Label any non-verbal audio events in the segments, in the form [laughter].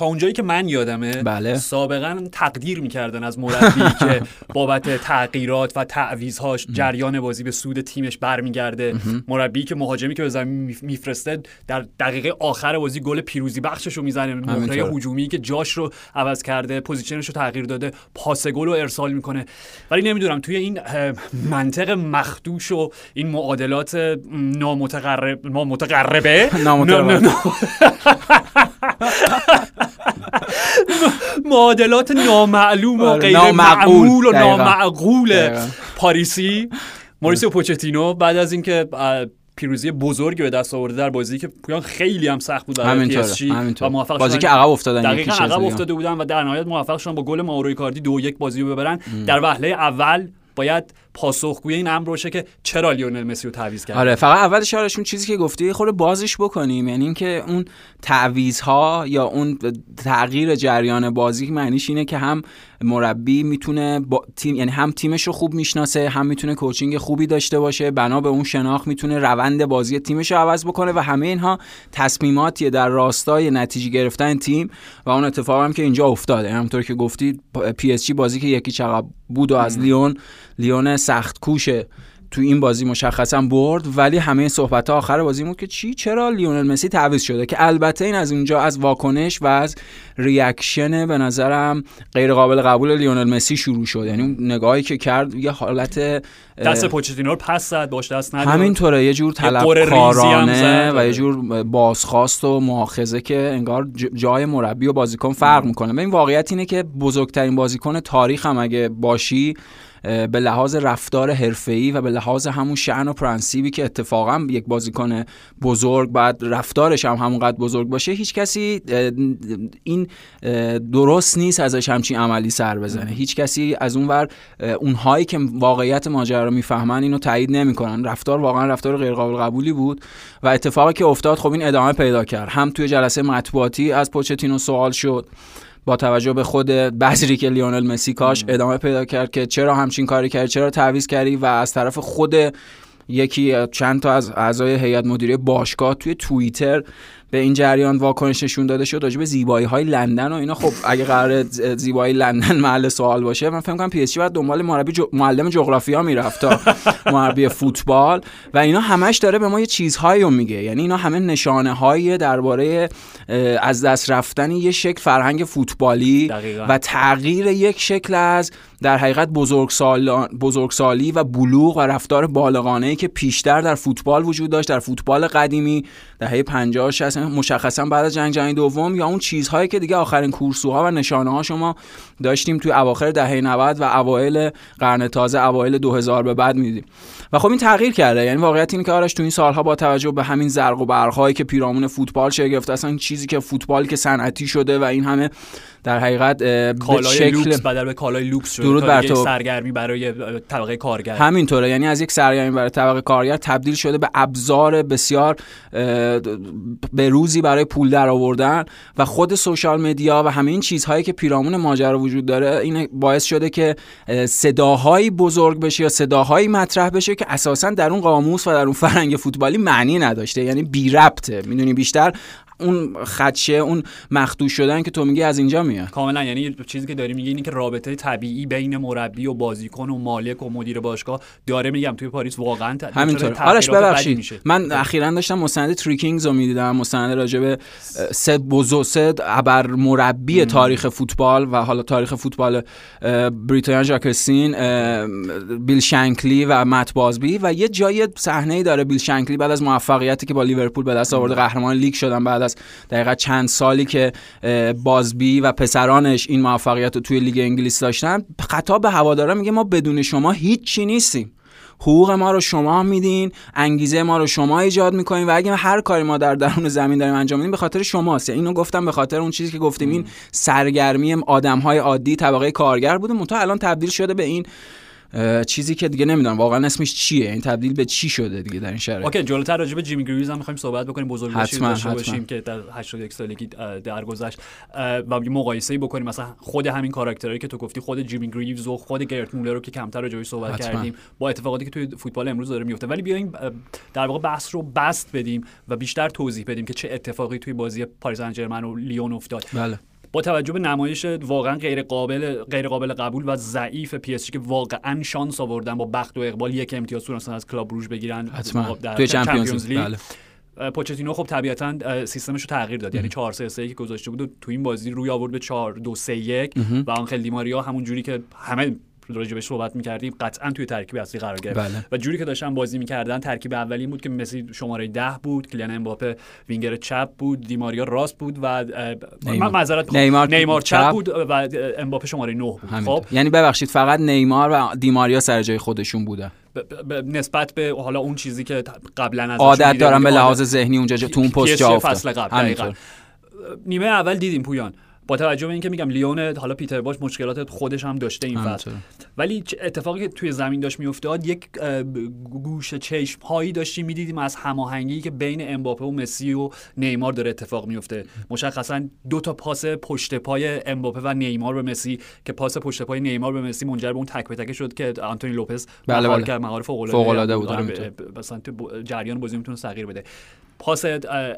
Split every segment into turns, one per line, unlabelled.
تا اونجایی که من یادمه
بله.
سابقا تقدیر می‌کردن از مربی [laughs] که بابت تغییرات و تعویض‌هاش جریان بازی به سود تیمش برمیگرده. مربی که مهاجمی که به زمین میفرسته در دقیقه آخر بازی گل پیروزی بخشش رو می‌زنه. مهره هجومی که جاش رو عوض کرده پوزیشنش رو تغییر داده پاس گل رو ارسال می‌کنه. ولی نمی‌دونم توی این منطق مخدوش و این معادلات نامتقارب نامتقاربه؟ [laughs] معادلات نامعلوم و
آره،
غیر معقول و نامعقول. پاریسی. موریسیو پوچتینو بعد از اینکه پیروزی بزرگی به دست آورده در بازی که پویان خیلی هم سخت بود برای پی اس جی
و موفق بازی که عقب افتادن
دقیقاً عقب افتاده بودن و در نهایت موفق شدن با گل ماورو کاردی دو یک بازی رو ببرن. در وهله اول باید پاسخگوی این امر باشه که چرا لیونل مسی رو تعویض کرد؟
آره فقط اولش آرشون چیزی که گفتی خود بازش بکنیم. یعنی اینکه اون تعویض یا اون تغییر جریان بازی معنیش اینه که هم مربی می‌تونه با تیم یعنی هم تیمش رو خوب می‌شناسه هم می‌تونه کوچینگ خوبی داشته باشه. بنا به اون شناخت می‌تونه روند بازی تیمش رو عوض بکنه و همه اینها تصمیماتی در راستای نتیجه گرفتن تیم و اون اتفاق هم که اینجا افتاده. همونطور که گفتید پی اس جی بازی که یکی چقدر بود و از لیون لیون سخت کوشه تو این بازی مشخصا برد ولی همه صحبت ها آخر بازی بود که چی؟ چرا لیونل مسی تعویض شده؟ که البته این از اونجا از واکنش و از reaction به نظرم غیر قابل قبول لیونل مسی شروع شد. یعنی نگاهی که کرد یه حالت
دست پوچتینو رو پس زد باهاش دست نداد.
همینطوره یه جور طلبکارانه و یه جور بازخواست و مؤاخذه که انگار جای مربی و بازیکن فرق می‌کنه. این واقعیت اینه که بزرگترین بازیکن تاریخ هم اگه باشی به لحاظ رفتار حرفه‌ای و به لحاظ همون شعن و پرنسیبی که اتفاقا یک بازیکن بزرگ بعد رفتارش هم همونقدر بزرگ باشه هیچ کسی این درست نیست ازش همچین عملی سر بزنه. هیچ کسی از اونور اونهایی که واقعیت ماجرا رو می‌فهمن اینو تایید نمی‌کنن. رفتار واقعا رفتار غیر قابل قبولی بود و اتفاقی که افتاد خب این ادامه پیدا کرد. هم توی جلسه مطبوعاتی از پوچتینو سوال شد. با توجه به برخوردی که لیونل مسی باهاش ادامه پیدا کرد که چرا همچین کاری کرد چرا تعویض کردی؟ و از طرف خود یکی چند تا از اعضای هیئت مدیره باشگاه توی توییتر به این جریان واکنش نشون داده شد راجع به زیبایی های لندن و اینا. خب اگه قرار زیبایی لندن محل سوال باشه من فکر کنم پی اس جی باید دنبال مربی جو... معلم جغرافیا می‌رفت تا [laughs] مربی فوتبال. و اینا همش داره به ما یه چیزهایی رو میگه. یعنی اینا همه نشانه هایی درباره از دست رفتن یه شکل فرهنگ فوتبالی
دقیقا.
و تغییر یک شکل از در حقیقت بزرگسال... بزرگسالی و بلوغ و رفتار بالغانه ای که پیشتر در فوتبال وجود داشت در فوتبال قدیمی دهه 50 60 مشخصا بعد از جنگ جهانی دوم یا اون چیزهایی که دیگه آخرین کورسوها و نشانه ها شما داشتیم توی اواخر دهه 90 و اوایل قرن تازه اوایل 2000 به بعد میدیم و خب این تغییر کرده. یعنی واقعیت اینه که آرش تو این سالها با توجه به همین زرق و برقهایی که پیرامون فوتبال شکل گرفت اصلا چیزی که فوتبال که صنعتی شده و این همه در حقیقت
کالای شکل لوکس بدل به کالای لوکس شده.
درود بر تو.
سرگرمی برای طبقه کارگر.
همینطوره. یعنی از یک سرگرمی برای طبقه کارگر تبدیل شده به ابزار بسیار به روزی برای پول در آوردن و خود social media و همه این چیزهایی که پیرامون ماجرا وجود داره این باعث شده که صداهایی بزرگ بشه یا صداهایی مطرح بشه که اساسا در اون قاموس و در اون فرهنگ فوتبالی معنی نداشته. یعنی بی ربطه. می‌دونی بیشتر اون خدشه اون مخدوش شدن که تو میگی از اینجا میاد.
کاملا یعنی چیزی که داری میگی اینه که رابطه طبیعی بین مربی و بازیکن و مالک و مدیر باشگاه داره میگم توی پاریس واقعا
همینطور. آرش ببخشید. من اخیرا داشتم مستند Three Kings رو می‌دیدم. مستند راجع به سه بزرگ سه ابر مربی تاریخ فوتبال و حالا تاریخ فوتبال بریتانیا جاک استین بیل شنکلی و مت بازبی و یه جای صحنه داره بیل شنکلی بعد از موفقیتی که با لیورپول به دست آورده قهرمان لیگ شدن بعد از دقیقا چند سالی که بازبی و پسرانش این موفقیت رو توی لیگ انگلیس داشتن خطاب به هوادارا میگه ما بدون شما هیچ چی نیستیم. حقوق ما رو شما میدین انگیزه ما رو شما ایجاد می‌کنین و اگه هر کاری ما در درون زمین داریم انجام میدیم به خاطر شماست. اینو گفتم به خاطر اون چیزی که گفتیم این سرگرمی آدم های عادی طبقه کارگر بوده منتها الان تبدیل شده به این چیزی که دیگه نمی‌دونم. واقعا اسمش چیه؟ این تبدیل به چی شده دیگه در این شرایط؟
okay جلوتر راجع به جیمی گریوز هم می‌خوایم صحبت بکنیم. بزرگ داشته باشیم که در 81 سالگی درگذشت. و مقایسه‌ای بکنیم. مثلا خود همین کاراکترایی که تو گفتی خود جیمی گریوز و خود گرد مولر رو که کمتر راجعش صحبت حتما. کردیم با اتفاقاتی که توی فوتبال امروز داره میفته ولی بیایم در واقع بحث رو بست بدیم و بیشتر توضیح بدیم که چه اتفاقی توی بازی پاریس سن و لیون افتاد.
بله.
با توجه به نمایش واقعا غیر قابل غیر قابل قبول و ضعیف PSG که واقعا شانس آوردن با بخت و اقبال یک امتیاز تونستن از کلاب روژ بگیرن
حتما. توی Champions League. بله.
پوچتینو خب طبیعتا سیستمش رو تغییر داد. یعنی 4 3 3 که گذاشته بود و تو این بازی روی آورد به 4 2 3 1 و آنخل دیماریا همون جوری که همه راجبش صحبت می‌کردیم قطعا توی ترکیب اصلی قرار گرفت.
بله.
و جوری که داشتن بازی می‌کردن ترکیب اولی بود که مسی شماره ده بود کیلیان امباپه وینگر چپ بود دیماریا راست بود و من معذرت
نیمار,
نیمار چپ بود. و امباپه شماره 9 بود. خب.
یعنی ببخشید فقط نیمار و دیماریا سر جای خودشون بودن
نسبت به حالا اون چیزی که قبلا از
عادت دارم به لحاظ ذهنی اونجا تو اون پست جا
فصل قبل نیمه اول دیدیم پویان. با توجه به اینکه میگم لیون حالا پیتر باش مشکلات خودش هم داشته این فصل. ولی اتفاقی که توی زمین داشت میافتاد یک گوشه چشم هایی داشتیم. می‌دیدیم از هماهنگی که بین امباپه و مسی و نیمار داره اتفاق میفته مشخصا دو تا پاس پشت پای امباپه و نیمار به مسی که پاس پشت پای نیمار به مسی منجر به اون تک به تک شد که آنتونی لوپز
بله بله.
مهار فوق
العاده بود
آره، مثلا تو جریان بازی می‌تونه تغییر بده. پاس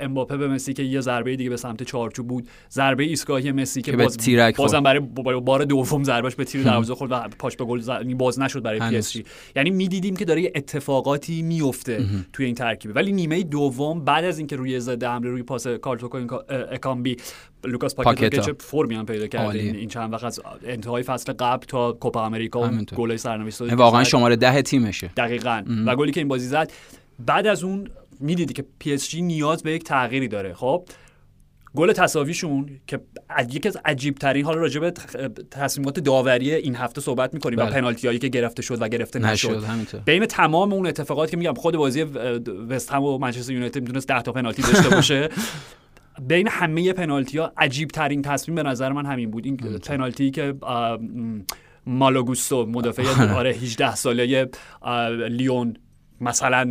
امباپه به مسی که یه ضربه دیگه به سمت چارچوب بود. ضربه ایستگاهی مسی که, باز بازم برای بار دوم ضربهش به تیر دروازه خورد و پاش به گل یعنی باز نشد برای PSG. یعنی می‌دیدیم که داره اتفاقاتی میفته توی این ترکیب ولی نیمه دوم بعد از اینکه روی ضد حمله روی پاس کارل توکو اکامبی لوکاس پاکتا چه فرمی هم پیدا کرد این چند وقت از انتهای فصل قبل تا کوپا امریکا گل سرنوشت
واقعا شماره ده تیمشه.
دقیقاً. و گلی که این بازی زد بعد از اون می‌دیدی که PSG نیاز به یک تغییری داره. خب گل تساویشون که یکی از عجیب ترین حال راجع به تصمیمات داوری این هفته صحبت می‌کنیم بله. و پنالتی هایی که گرفته شد و گرفته نشد, بین تمام اون اتفاقات که میگم خود بازی وست هم و منچستر یونایتد می‌تونست 10 تا پنالتی داشته باشه. [laughs] بین همه پنالتی ها عجیب ترین تصمیم به نظر من همین بود. این پنالتی که مالاگوستو مدافع [laughs] آره 18 ساله لیون مثلا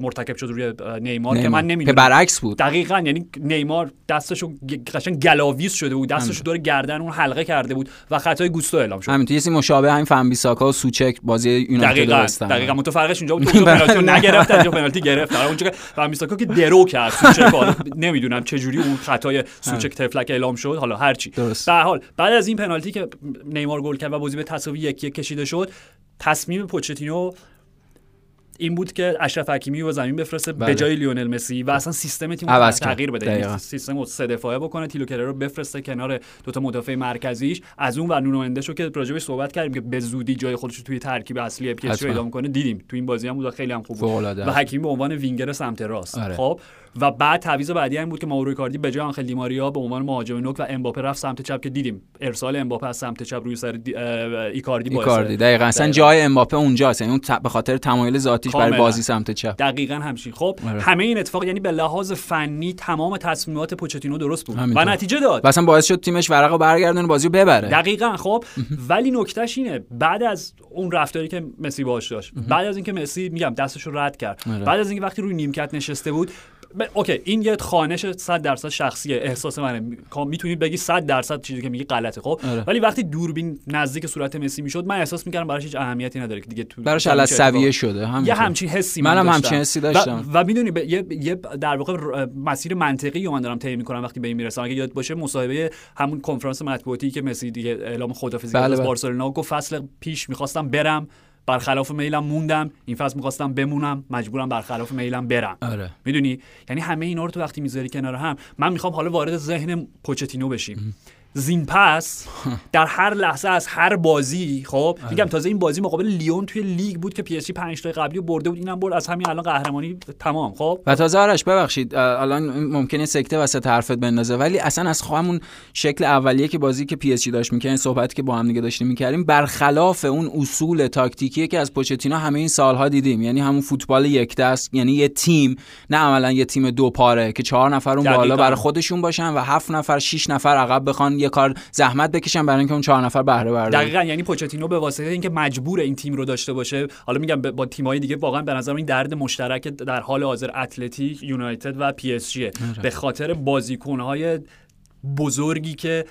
مرتکب شد روی نیمار, که من نمی‌دونم.
برعکس بود.
دقیقا یعنی نیمار دستشو قشنگ گلاویز شده بود. دستشو دور گردن اون حلقه کرده بود و خطای گوستو اعلام شد.
همین تو مشابه همین ون بیساکا و سوچک بازی یونایتد
دقیقاً دقیقاً. متفرقش اینجا بود. [laughs] پنالتی نگرفت اینجا پنالتی گرفت. اونجا ون بیساکا که درو کرد سوچک [laughs] نمی‌دونم چه جوری اون خطای سوچک طفلک اعلام شد. حالا هر چی. به حال بعد از این پنالتی که نیمار گل کرد و بازی به تساوی یک یک کشیده شد تصمیم پوچتینو این بود که اشرف حکیمی رو زمین بفرسته بله. به جای لیونل مسی و اصلا سیستم تیم تغییر بده. یعنی سیستم رو سه دفاعه بکنه کرر رو بفرسته کنار دو تا مدافع مرکزیش. از اون ور نونو رو که راجبش صحبت کردیم که به زودی جای خودش رو توی ترکیب اصلی PSG پیدا می‌کنه دیدیم. تو این بازی هم بود خیلی هم خوب بود. و حکیمی به عنوان وینگر سمت راست. آره. خب و بعد تعویض بعدی این بود که مائورو ایکاردی به جای آنخل دیماریا به عنوان مهاجم نوک و امباپه رفت سمت چپ که دیدیم. ارسال امباپه از سمت چپ روی سر ایکاردی باعث
ایکاردی دقیقاً. اصلا جای امباپه اونجاست. یعنی اون به خاطر تمایل ذاتیش برای بازی سمت چپ.
دقیقاً همچین. خب آره. همه این اتفاق یعنی به لحاظ فنی تمام تصمیمات پوچتینو درست بود. و نتیجه داد.
مثلا باعث شد تیمش ورقو برگردونه بازیو ببره.
دقیقاً. خب [laughs] ولی نکتهش اینه. بعد از اون رفتاری که مسی باهاش داشت. بعد از اینکه مسی میگم دستش رو رد کرد. آره. بعد از اینکه وقتی روی نیمکت نشسته بود ب... اوکی این یه خانش 100 درصد شخصیه. احساس منه. می‌تونید بگی 100 درصد چیزی که میگی غلطه خب؟
آره.
ولی وقتی دوربین نزدیک صورت مسی می‌شد من احساس می‌کردم براش هیچ اهمیتی نداره که دیگه تو
براش علت سویه شده همین
یه همچین حسی
منم من همچین حسی داشتم.
و, و می‌دونی ب... یه... یه در واقع مسیر منطقی من دارم طی می‌کنم وقتی به این می‌رسم. اگه یاد باشه مصاحبه همون کنفرانس مطبوعاتی که مسی دیگه اعلام خدافظی بله از بله. بارسلونا گفت فصل پیش می‌خواستم برم. برخلاف میلم موندم این فصل می‌خواستم بمونم مجبورم برخلاف میلم برم.
آره.
می‌دونی؟ یعنی همه اینا رو تو وقتی می‌ذاری کنار هم من می‌خوام حالا وارد ذهن پوچتینو بشیم. زین پس [laughs] در هر لحظه از هر بازی خب؟ آره. میگم تازه این بازی مقابل لیون توی لیگ بود که PSG 5 تا قبلی برده بود. اینم برد. از همین الان قهرمانی تمام خب؟
و تازه آرش ببخشید. الان ممکنه سکته وسط حرفت بندازه. ولی اصلا از همون شکل اولیه که بازی که PSG داشت می‌کنه صحبتی که با هم دیگه داشتیم می‌کردیم برخلاف اون اصول تاکتیکی که از پوچتینو همه این سالها دیدیم. یعنی همون فوتبال یک دست یعنی یه تیم نه عملا یه تیم دو پاره که چهار نفر اون بالا برای خودشون باشن و هفت نفر 6 نفر عقب بخوان. یه کار زحمت بکشن برای اینکه اون چهار نفر بهره بردارن.
دقیقاً یعنی پوچتینو به واسطه اینکه مجبور این تیم رو داشته باشه حالا میگم با تیم‌های دیگه واقعا به نظر این درد مشترک در حال حاضر اتلتیکو یونایتد و PSG به خاطر بازیکن‌های بزرگی که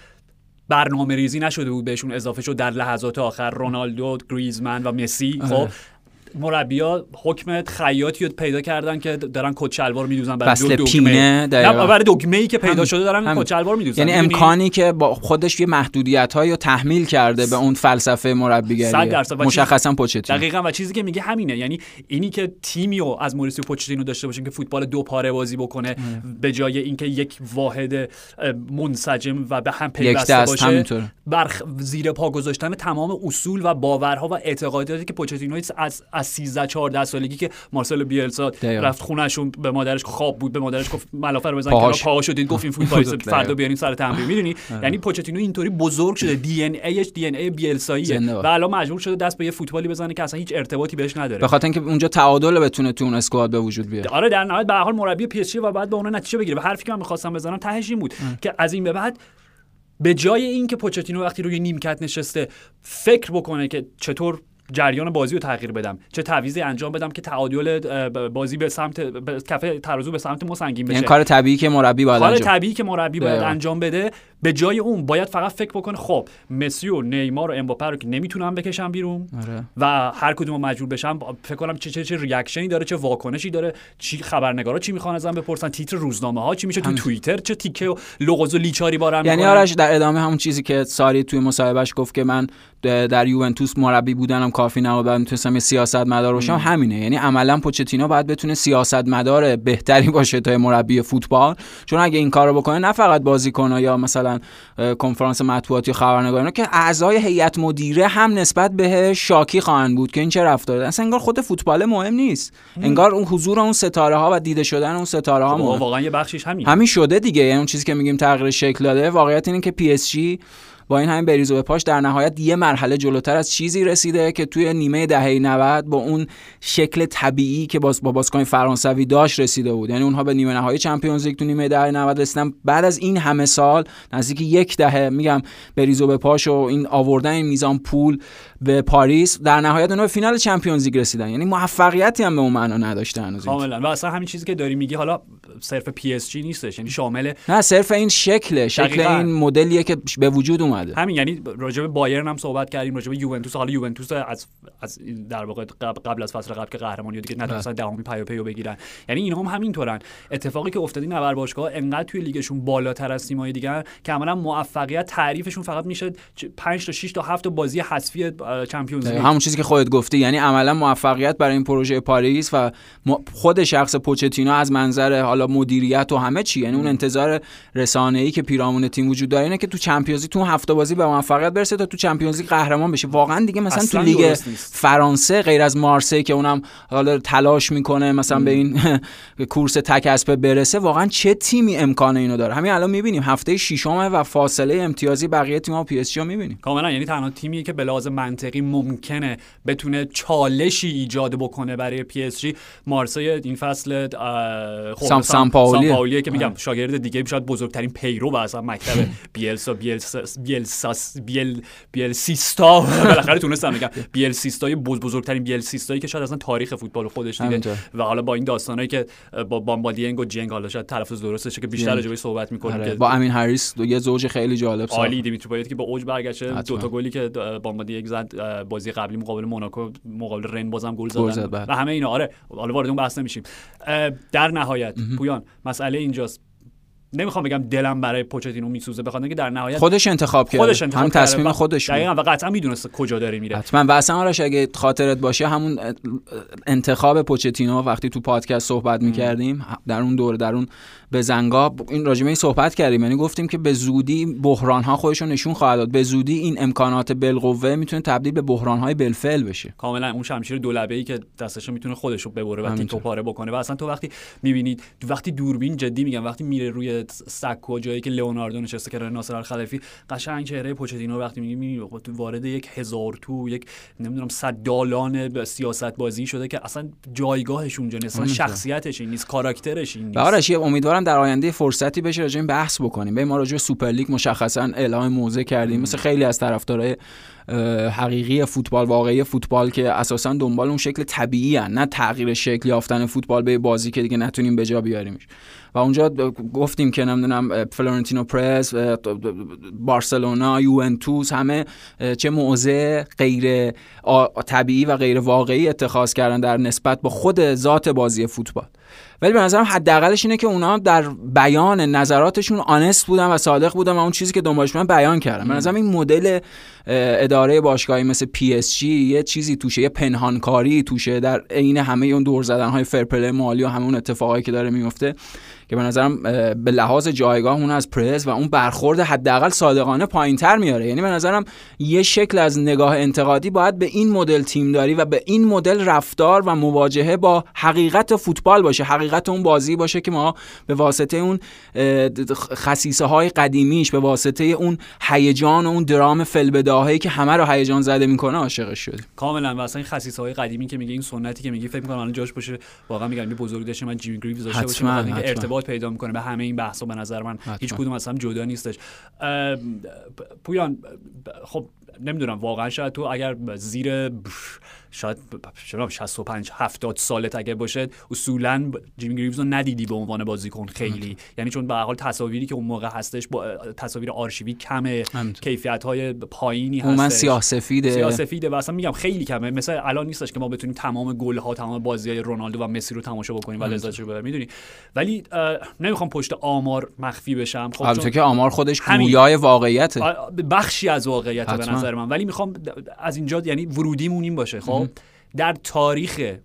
برنامه ریزی نشده بود بهشون اضافه شد در لحظات آخر رونالدو گریزمن و مسی. خب مربیا حکم خیاطی رو پیدا کردن که دارن کت شلوار میدوزن برای
فصل پینه
برای دگمه ای که پیدا شده دارن کت شلوار میدوزن.
یعنی امکانی که با خودش یه محدودیت هایی تحمیل کرده به اون فلسفه مربیگری مشخصا پوچتینو.
دقیقاً و چیزی که میگه همینه. یعنی اینی که تیمی رو از موریسیو پوچتینو داشته باشیم که فوتبال دو پاره بازی بکنه به جای اینکه یک واحد منسجم و به هم پیوسته باشه بر زیر پا گذاشتن تمام اصول و باورها و اعتقاداتی که پوچتینو از از 13 14 سالگی که مارسلو بیلسا رفت خونهشون به مادرش خواب بود به مادرش گفت ملافه رو بزن کنار پاهاشو دید گفت این فوتبالیست [laughs] فردا بیارین سر تمرین. می‌دونی؟ یعنی پوچتینو اینطوری بزرگ شده. [clears throat] DNA ش DNA بیلساییه. و الان مجبور شده دست به یه فوتبالی بزنه که اصلا هیچ ارتباطی بهش نداره.
به خاطر اینکه اونجا تعادل بتونه تو اون squad به وجود بیاره.
آره در نهایت به حال مربی PSG و بعد به اون نتیجه بگیره. و حرفی که من می‌خواستم بزنم تهش این بود که از این به بعد به جای اینکه پوچتینو وقتی روی نیمکت نشسته فکر بکنه که چطور جریان بازی رو تغییر بدم. چه تعویضی انجام بدم که تعادل بازی به سمت کفه ترازو به سمت ما سنگین بشه.
این کار طبیعی که مربی باید
کار طبیعی که مربی باید انجام بده به جای اون باید فقط فکر بکنه خب مسی و نیمار و امباپه رو که نمی‌تونم بکشم بیرون آره. و هر کدوم مجبور بشم فکر کنم چه چه, چه ریاکشنی داره چه واکنشی داره چی خبرنگارا چی می‌خوان ازم بپرسن تیتر روزنامه ها چی میشه تو توییتر چه تیکه و لغز و لیچاری بارم
یعنی آرش در ادامه همون چیزی که ساری توی مصاحبهش گفت که من در یوونتوس مربی بودنم کافی نبود بعد می‌تونستم سیاست مدار باشم همینه. یعنی عملا پوچتینو باید بتونه سیاست مدار بهتری باشه تا مربی فوتبال. چون اگه این کارو بکنه نه فقط بازیکن‌ها یا مثلا کنفرانس مطبوعاتی و خبرنگاران که اعضای هیئت مدیره هم نسبت به شاکی خواهند بود که این چه رفتار اصلا انگار خود فوتبال مهم نیست. انگار اون حضور اون ستاره ها و دیده شدن اون ستاره ها
خب، واقعا یه بخشش همین
همین شده دیگه. یعنی اون چیزی که میگیم تغییر شکل داده واقعیت اینه که PSG با این همین بریز به پاش در نهایت یه مرحله جلوتر از چیزی رسیده که توی نیمه دهه 90 با اون شکل طبیعی که باز با بازیکن فرانسوی داشت رسیده بود. یعنی اونها به نیمه نهایی Champions League تو نیمه دهه 90 رسیدن. بعد از این همه سال نزدیک یک دهه میگم بریز به پاش و این آوردن این میزان پول به پاریس در نهایت اونها به فینال Champions League رسیدن. یعنی موفقیتی هم به اون معنا نداشتن هنوز.
کاملا. و اصلا همین چیزی که داری میگی حالا صرف PSG نیستش یعنی شامل
نه صرف این شکل شکل این مدلیه که به وجود اومده.
همین یعنی راجع به بایرن هم صحبت کردیم راجع به یوونتوس حالا یوونتوس از از در واقع قبل از فصل قبل که قهرمانی دیگه نتونستن دهمی پیاپی رو بگیرن. یعنی اینا هم همینطورن. اتفاقی که افتادی نبر باشگاه انقدر توی لیگشون بالاتر از تیم‌های دیگه که عملا موفقیت تعریفشون فقط میشه 5 تا 6 تا 7 تا بازی حذفی Champions League.
همون چیزی که خودت گفتی یعنی عملا موفقیت برای این پروژه پاریس و خود شخص پوچتینو از منظر حالا مدیریت و همه چی؟ یعنی اون انتظار رسانه‌ای که پیرامون تیم وجود داره اینه که تو Champions تو هفت تا بازی به موفقیت برسه تا تو Champions League قهرمان بشه. واقعا دیگه مثلا تو لیگ فرانسه غیر از مارسی که اونم حالا تلاش می‌کنه مثلا به این [laughs] کورس تک برسه واقعا چه تیمی امکان اینو داره؟ همین الان می‌بینیم. هفته ششم و فاصله امتیازی بقیه تیم‌ها PSG می‌بینیم.
کاملا یعنی تنها تیمی که به لحاظ منطقی ممکنه بتونه چالشی ایجاد بکنه برای پی اس جی. مارسی این فصل
خب سام سامپائولی
که میگم شاگرد دیگه شاید بزرگترین پیرو و اصلا مکتب بیلسا بیلسا بیلسا بیل بیل سیستا [laughs] بالاخره تونستم بگم. بیل سیستای بز بزرگترین بیل سیستایی که شاید اصلا تاریخ فوتبال خودش دیده و حالا با این داستانایی که با بامبا دینگ و دیئنگ حالا شاید تلفظ درستشه که بیشتر راجع صحبت می‌کنیم آره.
با امین حریت یه زوج خیلی جالب
عالی دیمیتری پایت که با اوج برگشته. دو تا گلی که بامبادینگ زد بازی قبلی مقابل موناکو مقابل رن بازم گل زدن. بله. و همه اینا. آره حالا وارد اون بحث نمیشیم. در نهایت. پویان. مسئله اینجاست. نمی‌خوام بگم دلم برای پوچتینو میسوزه بخاطر اینکه در نهایت
خودش انتخاب کرده. خودش انتخاب هم تصمیم خودش
دقیقاً و قطعا می‌دونسته کجا داره میره.
حتما. و اصلا آرش اگه خاطرت باشه همون انتخاب پوچتینو وقتی تو پادکست صحبت می‌کردیم در اون دور در اون به زنگا این راجمه این صحبت کردیم. یعنی گفتیم که به زودی بحران ها خودشون نشون خواهد داد. به زودی این امکانات بالقوه می‌تونه تبدیل به بحران های بالفعل بشه.
کاملا اون شمشیر دولبه ای که دستش می‌تونه خودش رو ببره و تیکو پاره بکنه. و اصلا تو وقتی می‌بینید وقتی دوربین جدی میگم وقتی میره روی سکو جایی که لئوناردو نشسته کنار ناصر الخلفی قشنگ چهره پوچتینو وقتی میگی وارد یک هزار تو یک نمی‌دونم صد دالان سیاست بازی شده که اصلا جایگاهش اونجا نیست اصلا شخصیتش این نیست کاراکترش این
نیست. امیدوارم در آینده فرصتی بشه راجع بحث بکنیم. به ما راجع سوپر لیگ مشخصا اعلام موضع کردیم. مثل خیلی از طرفدارای حقیقی فوتبال واقعی فوتبال که اساسا دنبال اون شکل طبیعی هن. نه تغییر شکل یافتن فوتبال به بازی که دیگه نتونیم به جا بیاریمش و اونجا گفتیم که نمی‌دونم فلورنتینو پرس بارسلونا یوونتوس همه چه موضع غیر طبیعی و غیر واقعی اتخاذ کردن در نسبت با خود ذات بازی فوتبال ولی به نظرم حداقلش اینه که اونا در بیان نظراتشون honest بودن و صادق بودن و اون چیزی که دنبالش من بیان کردن. به نظرم این مدل اداره باشگاهی مثل پی اس جی یه چیزی توشه یه پنهانکاری توشه در عین همه اون دور زدن های fair play مالی و همون اتفاقایی که داره میفته که به نظرم به لحاظ جایگاه اون از پرز و اون برخورد حداقل صادقانه پایینتر میاره. یعنی به نظرم یه شکل از نگاه انتقادی باید به این مدل تیمداری و به این مدل رفتار و مواجهه با حقیقت فوتبال باشه حقیقت اون بازی باشه که ما به واسطه اون خصیصه های قدیمیش به واسطه اون هیجان و اون درام فلبداهی که همه رو هیجان زده می‌کنه عاشقش شد
کاملا. واسه این خصیصه های قدیمی که میگه این سنتی که میگه فکر می‌کنم الان جاش باشه واقعا میگم بزرگ داشته من جیمی گریوز داشته باشه ارتباط پیدا می‌کنه به همه این بحث به نظر من هیچ کدوم اصلا جدا نیستش. پویان خب نمی‌دونم واقعا شاید تو اگر زیر شاید 65 70 سالت اگه باشه اصولا جیمی گریوز رو ندیدی به عنوان بازیکن خیلی. یعنی چون به حال تصاویری که اون موقع هستش با تصاویر آرشیوی کمه کیفیت های پایینی هست
من سیاه سفیده
سیاه سفیده و اصلا میگم خیلی کمه. مثلا الان نیستش که ما بتونیم تمام گل ها تمام بازی های رونالدو و مسی رو تماشا بکنیم و لذتش ببریم. می‌دونی؟ ولی نمی‌خوام پشت آمار مخفی بشم.
خب البته که آمار خودش گویای واقعیت
بخشی از واقعیت به نظر من. ولی می‌خوام از اینجا یعنی ورودیمون این باشه خب؟ در تاریخ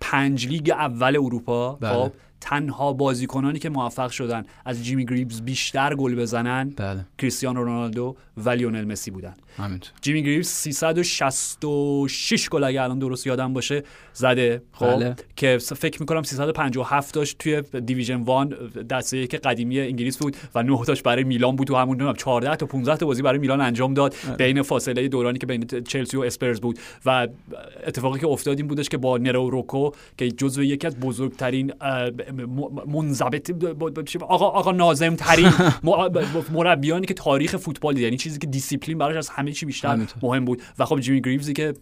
پنج لیگ اول اروپا بله. خب؟ تنها بازیکنانی که موفق شدن از جیمی گریبز بیشتر گل بزنن بله. کریستیانو رونالدو و لیونل مسی بودن. همینطور. جیمی گریبز 366 گل اگه الان درست یادم باشه زده خب بله. که فکر می‌کنم 357 تاش توی دیویژن وان دسته که قدیمی انگلیس بود و 9 تاش برای میلان بود و همون 14 تا 15 تا بازی برای میلان انجام داد بله. بین فاصله دورانی که بین چلسی و اسپرز بود و اتفاقی که افتاد این بودش که با نرئو روکو که جزو یکی از بزرگترین منضبط آقا آقا ناظم ترین [laughs] مربیانی که تاریخ فوتبال یعنی چیزی که دیسیپلین براش از همه چی بیشتر مهم بود. و خب جیمی گریوزی که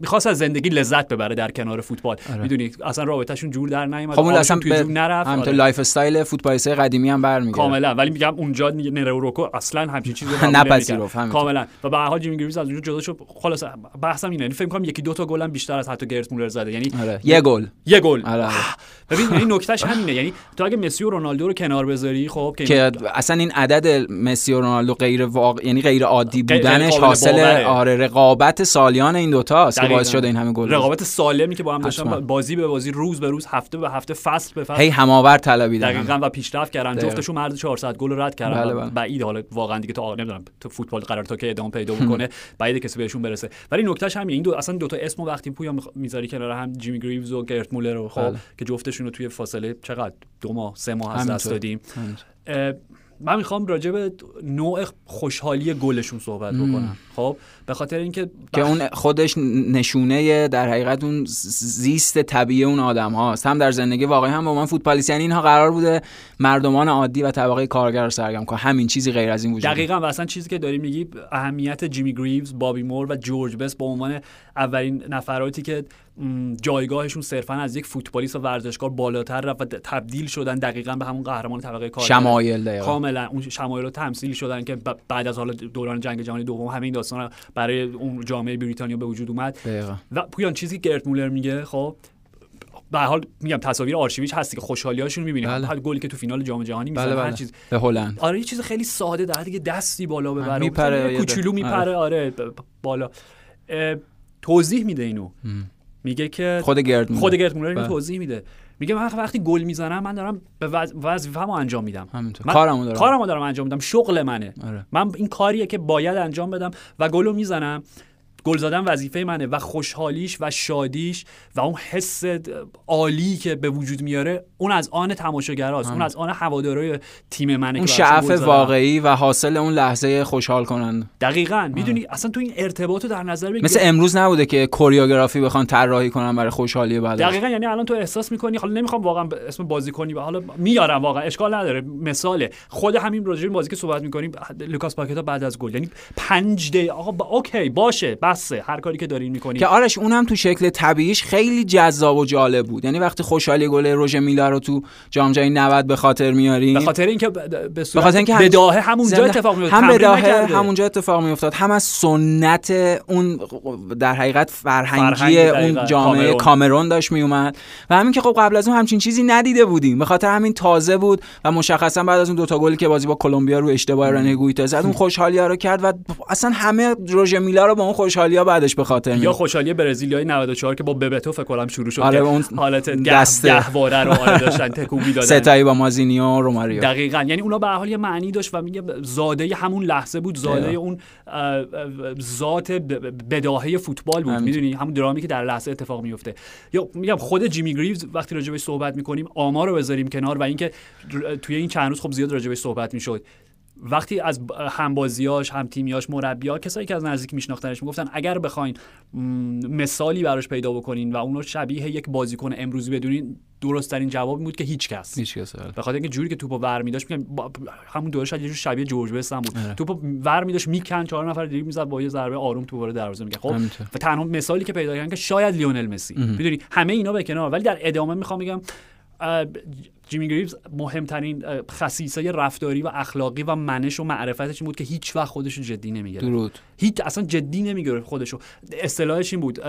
می‌خواست از زندگی لذت ببره در کنار فوتبال. آره. می‌دونی؟ اصلا رابطهشون جور در نیومد.
خب اون اصلا به نرفت. آره. life style فوتبالیست قدیمی هم برمیگرده.
کاملا. ولی میگم اونجا نرئو روکو اصلا همچین چیزی [laughs]
نپذیرفت
کاملا. و به هر حال جیمی گریوز از اونجا جدا شد. خلاص بحثم اینه. یعنی فکر کنم یکی دو تا گل هم بیشتر از حتی گرت مولر زده. یعنی
آره. یه گل.
یه گل. آره. [sighs] ببین یعنی نکتهش همینه. یعنی تو اگه مسی و رونالدو رو کنار بذاری خب
که اصلا این عدد مسی و رونالدو غیر واقع یعنی غیر عادی بودنش حاصل آره رقابت سالیان این دو تاست که باعث شده این همه گل
رقابت سالمی که با هم داشتن بازی به بازی روز به روز هفته به هفته فصل به فصل.
هی هماور طلبیدن.
دقیقاً و پیشرفت کردن. جفتشون مرد 400 گل رد کردن. بله بله. بعید حالا واقعا دیگه تو نمی‌دونم تو فوتبال قرار تا که ادامه پیدا بکنه [laughs] بعید کسی بهشون برسه. ولی نکتهش همین این دو اصلا دو تا اسمو وقتی پویا می‌ذاری کنار هم جیمی گریوز و گرت مولر رو خب بله. که جفتشون رو توی فاصله چقدر دو ماه سه ماه از دست دادیم. من می‌خوام راجع به نوع خوشحالی گلشون صحبت بکنم. خب به خاطر اینکه
که اون خودش نشونه در حقیقت اون زیست طبیعی اون آدم هاست هم در زندگی واقعی هم با من فوتبالیست یعنی اینها قرار بوده مردمان عادی و طبقه کارگر رو سرگرم کنه همین چیزی غیر از این وجود
دقیقاً و اصلا چیزی که داری میگی اهمیت جیمی گریوز بابی مور و جورج بس به عنوان اولین نفراتی که جایگاهشون صرفا از یک فوتبالیست و ورزشکار بالاتر رفت و تبدیل شدن دقیقا به همون قهرمان طبقه کارگر
شمایل
کاملا اون شمایل رو تمثیل شدن که بعد از حالا دوران جنگ جهانی دوم همه این داستان برای اون جامعه بریتانیا به وجود اومد.
دقیقا.
و پویان چیزی که گرت مولر میگه خب به حال میگم تصاویر آرشیویچ هستی که خوشحالیاشون می‌بینیم. بله. گلی که تو فینال جام جهانی می‌زنه بله
بله.
هر چیز.
به هلند.
آره یه چیز خیلی ساده در دیگه دستی بالا ببره. میپره کوچولو میپره. آره, آره بالا. توضیح میده اینو. میگه که
خود گرد
خود گرد مولر اینو توضیح میده. میگه من وقتی گل می‌زنم من دارم به وظیفه‌مو انجام میدم.
همینطور. کارمو دارم.
کارمو دارم انجام میدم. شغل منه. آره. من این کاریه که باید انجام بدم و گلو می‌زنم. گل زدن وظیفه منه و خوشحالیش و شادیش و اون حس عالی که به وجود میاره اون از آن تماشاگراست اون از آن هوادارای تیم منه
اون شعف واقعی و حاصل اون لحظه خوشحال کنند.
دقیقا. می‌دونی اصلا تو این ارتباط رو در نظر بگیر.
مثل امروز نبوده که choreography بخوان طراحی کنن برای خوشحالی بعد
دقیقا یعنی الان تو احساس می‌کنی حالا نمی‌خوام واقعا اسم بازیکنی و حالا میارم واقعا اشکال نداره. مثاله. خود همین راجع بازی که صحبت می‌کنیم لوکاس پاکتا بعد از گل. یعنی 5 دقیقه آقا با... okay باشه. بسه هر کاری که دارین می‌کنین.
که آرش اونم تو شکل طبیعیش خیلی جذاب و جالب بود. یعنی وقتی خوشحالی گل روژه میلا رو تو جام جهانی 90 به خاطر میاریم
به خاطر اینکه به صورت خاطر اینکه بداهه همونجا اتفاق میفته
هم بداهه همونجا اتفاق میافتاد. هم از سنت اون در حقیقت فرهنگی اون جامعه کامرون. داشت میومد. و همین که خب قبل از اون همچین چیزی ندیده بودیم. به خاطر همین تازه بود و مشخصا بعد از اون دوتا گلی که بازی با کلمبیا رو اشتباه رنه گویتا زد اون خوشحالی رو کرد و اصلا همه روژه میلا رو با اون خوشحالی بعدش به خاطر
یا خوشحالی برزیلیای 94 که با ببتو فکر کنم شروع شد
آره اون
حالت گهواره رو آره داشتن تکون می‌دادن
ستایی با مازینیو روماریو.
دقیقاً. یعنی اونا به حال یه معنی داشت و میگه زاده همون لحظه بود زاده اون ذات بداهه فوتبال بود. می‌دونی؟ همون درامی که در لحظه اتفاق میفته یا میگم خود جیمی گریوز وقتی راجع بهش صحبت می‌کنیم آمار رو بذاریم کنار و اینکه توی این چند روز خب زیاد راجع بهش صحبت می‌شد. وقتی از همبازیاش هم تیمیاش مربیا کسایی که از نزدیک میشناختنش می‌گفتن اگر بخواین مثالی براش پیدا بکنین و اونو شبیه یک بازیکن امروزی بدونین درست ترین جواب بود که هیچ کس
هیچ کس
به خاطر اینکه جوری که توپو ور میداشت میگم همون دوره شاید یه جور شبیه جورج بستم بود. آره. توپو ور میداشت میکن چهار نفر دیگه می‌زد با یه ضربه آروم تو وارد دروازه میگه خب؟ و تنها مثالی که پیدا کردن که شاید لیونل مسی. می‌دونی همه اینا به کنار. ولی در ادامه می‌خوام بگم جیمی گریوز مهمترین خصیصه رفتاری و اخلاقی و منش و معرفتش این بود که هیچ وقت خودش رو جدی نمی‌گرفت.
درود.
هیچ اصلا جدی نمی‌گرفت خودش رو اصطلاحش این بود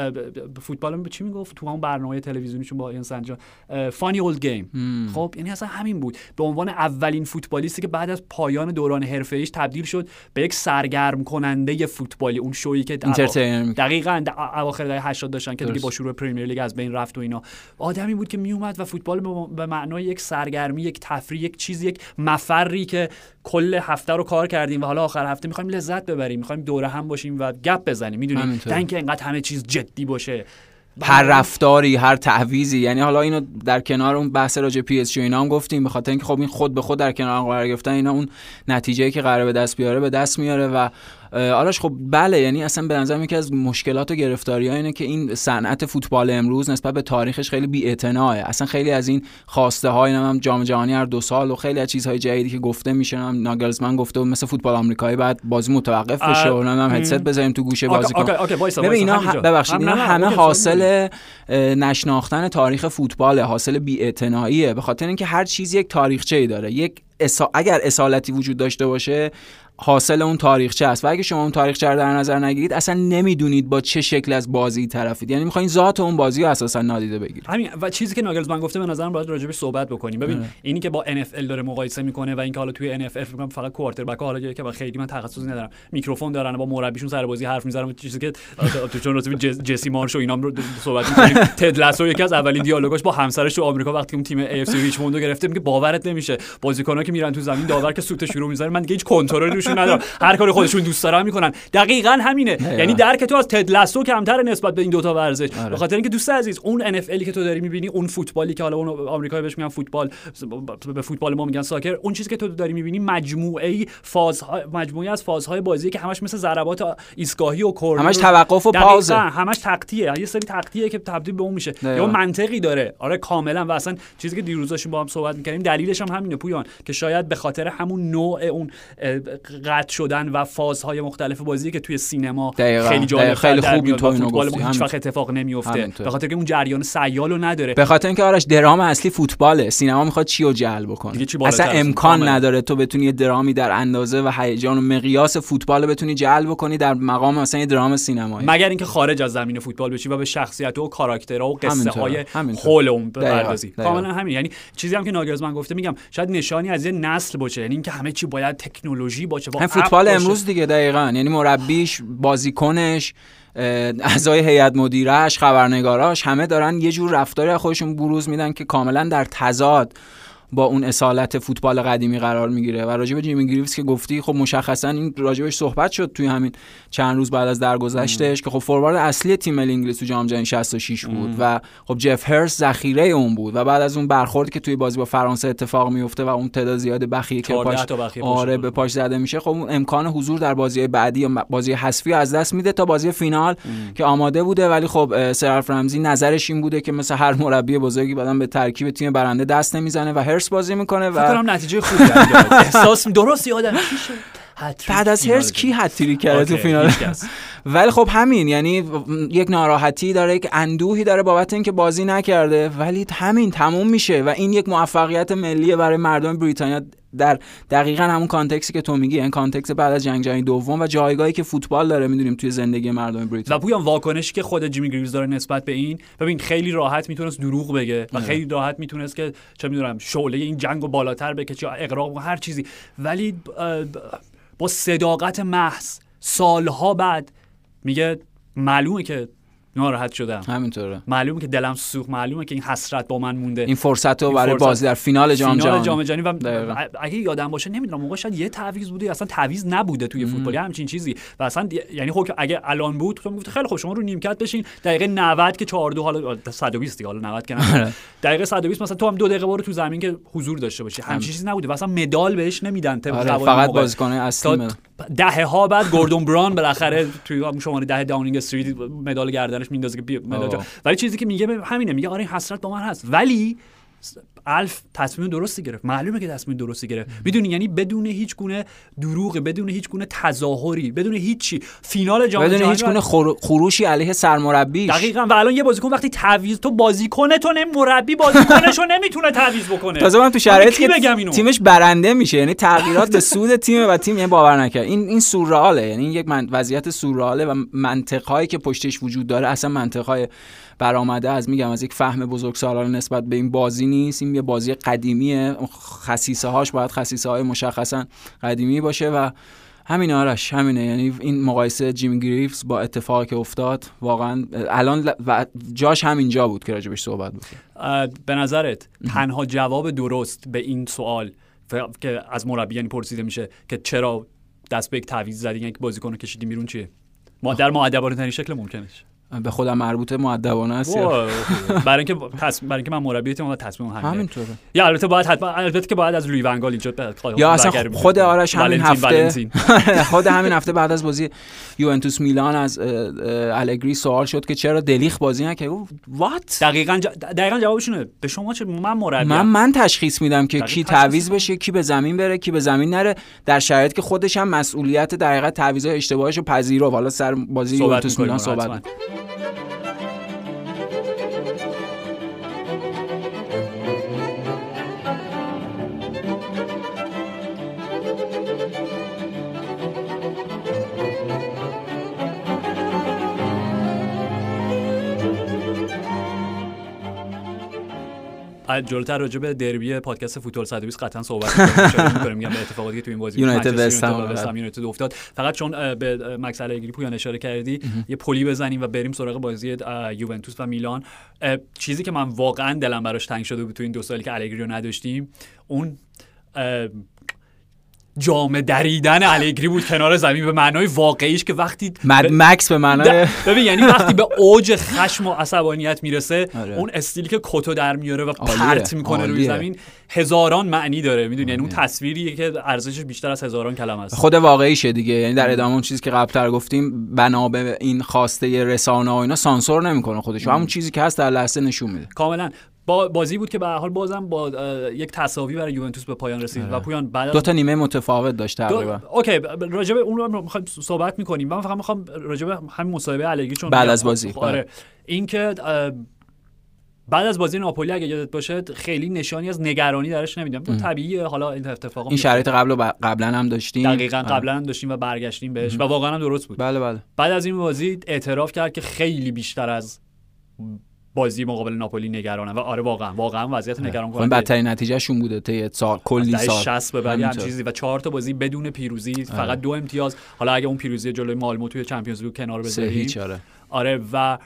فوتبال به چی می‌گفت؟ تو اون برنامه تلویزیونیشون با این سنجا فانی اولد گیم خب یعنی اصلا همین بود. به عنوان اولین فوتبالیستی که بعد از پایان دوران حرفه ایش تبدیل شد به یک سرگرم کننده فوتبالی. اون شویی که دقیقاً اواخر دهه 80 داشتن که دیگه با شروع پرمیر لیگ از بین رفت و اینا. آدمی بود که میومد و فوتبال به معنای یک سرگرمی یک تفریح یک چیز یک مفری که کل هفته رو کار کردیم و حالا آخر هفته می‌خوایم لذت ببریم می‌خوایم دوره هم باشیم و گپ بزنیم می‌دونیم تا اینکه انقدر همه چیز جدی باشه.
هر رفتاری هر تعویضی یعنی حالا اینو در کنار اون بحث راجع پی اس اینا هم گفتیم به خاطر اینکه خب این خود به خود در کنار قرار گرفتن اینا اون نتیجه که قراره به دست بیاره به دست میاره و آرش خب بله یعنی اصلا به نظر یکی از مشکلات و گرفتاری اینه که این صنعت فوتبال امروز نسبت به تاریخش خیلی بی اصلا خیلی از این خواسته های هم جام جهانی هر دو سال و خیلی از چیزهای جدیدی که گفته میشه هم ناگلزمن گفته مثل فوتبال آمریکایی بعد بازی متوقف بشه و هم هدست بزنیم تو گوشه بازی کن ببین اینا ببخشید اینا همه حاصل نشناختن تاریخ فوتبال حاصل بی به خاطر اینکه هر چیزی یک تاریخچه ای داره. یک اگر اصالتی وجود داشته باشه حاصل اون تاریخچه است. و اگه شما اون تاریخچه رو در نظر نگیرید اصلا نمی‌دونید با چه شکل از بازی طرفید. یعنی می‌خواین ذات اون بازی رو اساسا نادیده بگیرید.
همین. و چیزی که ناگلزمن گفته به نظرم باید راجبش صحبت بکنیم. ببین اه. اینی که با NFL داره مقایسه می‌کنه و اینکه حالا توی NFL فکر فقط کوارتربک حالا که خیلی من تخصصی ندارم. میکروفون دارن با مربیشون سر بازی حرف می‌زنن چیزی که تو چون راجب جسی مارش و اینا رو صحبت می‌کنیم. [laughs] تد لاسو یکی از اولین دیالوگاش با همسرش تو آمریکا وقتی اون تیم AFC ریچموند رو گرفته میگه باورت نمیشه. بازیکن‌ها که میرن تو زمین داور که سوت شروع می‌ذاره من دیگه هیچ کنترلی روشون ندارم هر کار خودشون دوست دارن می‌کنن. دقیقا همینه. یعنی درک تو از تد لاسو کمتر نسبت به این دوتا ورزش. آره. به خاطر اینکه دوست عزیز اون ان که تو داری می‌بینی اون فوتبالی که حالا اون آمریکایی بهش میگن فوتبال به فوتبال ما میگن ساکر اون چیزی که تو داری می‌بینی مجموعه فازها مجموعه از فازهای بازی که همش مثل ضربات ایستگاهی و کورنر
همش توقف و پاوزه.
همش تقطیه یه سری تقطیه که تبدیل به اون میشه. یا منطقی داره. آره کاملا. و اصلا چیزی که دیروز با هم صحبت می‌کردیم دلیلش هم همینه پویان که شاید به خاطر همون نوع اون قطع شدن و فازهای مختلف بازی که توی سینما خیلی جالب
خیلی خوب
این تو اینو هیچ وقت اتفاق نمیفته به خاطر که اون جریان سیالو نداره.
به خاطر اینکه آرش درام اصلی فوتباله. سینما می‌خواد چی رو جلب بکنه. اصلا امکان نداره تو بتونی یه درامی در اندازه و هیجان و مقیاس فوتبال بتونی جلب بکنی در مقام مثلا یه درام سینمایی.
مگر اینکه خارج از زمین فوتبال بشی و به شخصیت و کاراکترها و قصه های حول اون بپردازی. کاملا همین. یعنی چیزی هم که ناگرزمن گفته میگم شاید نشانی از یه نسل باشه. یعنی اینکه همه چی باید تکنولوژی باشه.
با فوتبال امروز دیگه دقیقاً. یعنی مربیش بازیکنش اعضای هیئت مدیرش خبرنگاراش همه دارن یه جور رفتاری خودشون بروز میدن که کاملا در تضاد با اون اصالت فوتبال قدیمی قرار می‌گیره. و راجب جیمی گریفز که گفتی خب مشخصا این راجبش صحبت شد توی همین چند روز بعد از درگذشتش که خب فوروارد اصلی تیم انگلیس تو جام جهانی 66 بود و خب جف هرس ذخیره اون بود و بعد از اون برخوردی که توی بازی با فرانسه اتفاق میفته و اون تعداد زیاد بخیه که پاش آره به پاش زده میشه. خب اون امکان حضور در بازی بعدی یا بازی حذفی از دست میده تا بازی فینال که آماده بوده. ولی خب سر رمزی نظرش این بوده که مثل هر مربی بزرگی بعدم به ترکیب تیم برنده دست نمی‌زنه و هرس بازی می‌کنه و
فکر کنم نتیجه خوبی [laughs] احساس درست یادم.
بعد از هرس کی هتری کرده تو فینال؟ [laughs] ولی خب همین یعنی یک ناراحتی داره یک اندوهی داره بابت اینکه بازی نکرده ولی همین تموم میشه و این یک موفقیت ملیه برای مردم بریتانیا در دقیقا همون context ی که تو میگی این context بعد از جنگ جهانی دوم و جایگاهی که فوتبال داره می‌دونیم توی زندگی مردم بریتانیا.
و پویان واکنشی که خود جیمی گریوز داره نسبت به این ببین خیلی راحت می‌تونست دروغ بگه و خیلی راحت می‌تونست که چه می‌دونم شعله این جنگو بالاتر بکشه یا اغراق و هر چیزی. ولی با صداقت محض سالها بعد میگه معلومه که ناراحت شدم.
همینطوره.
معلومه که دلم سوخت معلومه که این حسرت با من مونده.
این فرصت رو برای بازی در فینال جام
جهانی. جام جهانی و اگه یادم باشه نمی‌دونم موقع شاید یه تعویض بوده اصلا تعویض نبوده توی فوتبال همچین چیزی. و اصلا یعنی خب اگه الان بود تو گفت خیلی خوب شما رو نیمکت بشین. دقیقه 90 که 4 2 حالا 120 دیگه حالا 90 که نه آره. دقیقه 120 مثلا تو هم دو دقیقه برو تو زمین که حضور داشته باشی. همچین چیزی نبوده. مثلا مدال بهش نمیدن
آره فقط بازیکن اصلی
دهه ها بعد گوردون بران بالاخره توی شماره ده داونینگ استریت مدال گردنش میندازه که ولی چیزی که میگه همینه میگه آره این حسرت با من هست. ولی الف تصمیم درستی گرفت. معلومه که تصمیم درستی گرفت. می‌دونی یعنی بدون هیچ گونه دروغ بدون هیچ گونه تظاهری بدون هیچی. فینال جام
بدون هیچ گونه خروشی علیه سرمربی
دقیقاً. و الان یه بازیکن وقتی تعویض تو بازیکن تو نه مربی بازیکنشو نمی‌تونه تعویض بکنه.
تازه من تو شرایطی که تیمش برنده میشه. یعنی تغییرات به سود تیم و تیم یعنی باور نکرد. این این سورئاله. یعنی یک من وضعیت سورئاله و منطقهایی که پشتش وجود داره اصلا منطقهای برآمده از میگم از یک فهم بزرگسالانه نسبت به این بازی نیست. این یه بازی قدیمیه. خصیصه هاش باید خصیصه های مشخصا قدیمی باشه و همین آرش همینه. یعنی این مقایسه جیمی گریفز با اتفاقی که افتاد واقعا الان و جاش همینجا بود که راجبش صحبت بود.
به نظرت تنها جواب درست به این سوال که از مربی یعنی پرسیده میشه که چرا دست به یک تعویض زدی یک بازیکن رو کشیدی بیرون چیه؟ ما در معدبانه ترین شکل ممکنش
به خودم مربوطه مؤدبانه است
برای اینکه برای اینکه من مربی تیم تصمیم همین
همینطوره.
یا البته باید حتما البته که باید از لوی ونگال اینجا
یا اصلا خود آرش همین هفته [laughs] خود همین هفته بعد از بازی یوونتوس میلان از الگری سوال شد که چرا دلیخ بازی نکرد؟ وات
دقیقاً دقیقاً جوابشونه. به شما چه من مربی
من من تشخیص میدم که کی تعویض بشه کی به زمین بره کی به زمین نره. در شرایطی که خودش هم مسئولیت در حقیقت تعویض اشتباهش رو پذیرو حالا سر بازی یوونتوس میلان صحبت Thank you.
جلوتر راجع به دربی پادکست فوتبال 120 قطعا صحبت می‌کنیم. میگم به اتفاقاتی که تو این بازی
یونایتد وستهم
یونایتد افتاد. فقط چون به مکس الگری پویان اشاره کردی یه پلی بزنیم و بریم سراغ بازی یوونتوس و میلان. چیزی که من واقعا دلم براش تنگ شده بود تو این دو سالی که الگری رو نداشتیم اون جام دریدن الگری بود کنار زمین به معنای واقعیش که وقتی
مد مکس به معنای
ببین یعنی وقتی به اوج خشم و عصبانیت می‌رسه آره. اون استیلی که کتو در میاره و پرت می‌کنه روی زمین هزاران معنی داره می‌دونی؟ یعنی اون تصویری که ارزشش بیشتر از هزاران کلمه است.
خود واقعیشه دیگه. یعنی در ادامه اون چیزی که قبلتر گفتیم بنا به این خواسته رسانه و اینا سانسور نمی‌کنه خودش همون چیزی که هست در لحظه نشون میده.
کاملا. با بازی بود که به حال بازم با یک تساوی برای یوونتوس به پایان رسید و آره. پویان بعد
دو تا نیمه متفاوت داشت تقریبا.
اوکی راجع به اون رو می‌خوایم صحبت می‌کنیم. من فقط می‌خوام راجع به همین مصاحبه الگری چون
بعد از بازی.
آره. بله. این که بعد از بازی ناپولی اگه یادت باشه خیلی نشانی از نگرانی درش نمیدم طبیعیه. حالا این اتفاق
این شرایط قبل قبلا هم داشتیم.
دقیقا آره. قبلا هم داشتیم و برگشتیم بهش و واقعا هم درست بود.
بله بله.
بعد از این بازی اعتراف کرد که خیلی بیشتر از بازی مقابل ناپولی نگرانم و آره واقعا واقعا وضعیت آره. نگران
کننده. خب بدترین نتیجهشون بوده طی سال کلی سال.
60 به بعد چیزی. و چهار تا بازی بدون پیروزی آره. فقط دو امتیاز. حالا اگه اون پیروزی جلوی مالمو توی چمپیونز لیگ کنار بذاری
آره.
آره و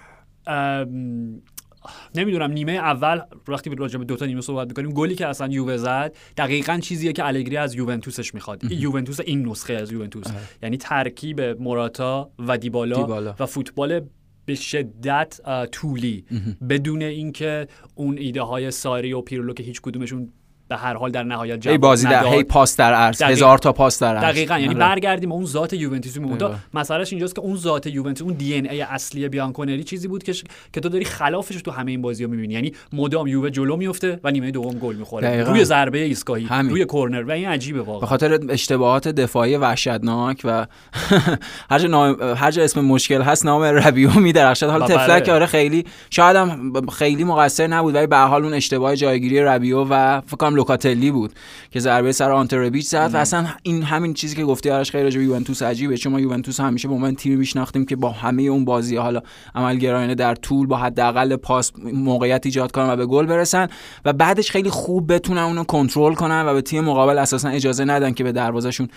نمی‌دونم نیمه اول وقتی راجع به دو تا نیمه صحبت می‌کنیم گلی که اصلا یووه زد دقیقا چیزیه که الگری از یوونتوسش می‌خواد. یوونتوس این نسخه از یوونتوس. یعنی ترکیب موراتا و دیبالا, دیبالا. و فوتبال به شدت طولی. بدون اینکه اون ایده های ساری و پیرلو که هیچ کدومشون به هر حال در نهایت
جواب بازی در هی پاس در عرض هزار تا پاس در عرض.
دقیقاً یعنی آره. برگردیم اون ذات یوونتوس مونتا مسئلهش اینجاست که اون ذات یوونتوس اون دی ان ای اصلی بیانکونری چیزی بود که که تو داری خلافش تو همه این بازی‌ها می‌بینی. یعنی مدام یووه جلو میفته و نیمه دوم گل می‌خوره. روی ضربه ایستگاهی روی کورنر. و این عجیبه واقعا.
به خاطر اشتباهات دفاعی وحشتناک و [laughs] هر جا نام هر جا اسم مشکل هست نام ربیو میدرخشد. حالا تفلک آره خیلی شاید هم خیلی مقصر نبود ولی به حال اون اشتباه جایگیری ربیو و فکر لوکاتلی بود که ضربه سر آنتربیچ زد و اصلا این همین چیزی که گفتی آرش خیلی راجع به یوونتوس عجیبه. چون ما یوونتوس همیشه به عنوان تیمی میشناختیم که با همه اون بازی حالا عملگرایانه در طول با حداقل پاس موقعیت ایجاد کنن و به گل برسن و بعدش خیلی خوب بتونن اونو کنترل کنن و به تیم مقابل اساسا اجازه ندن که به دروازهشون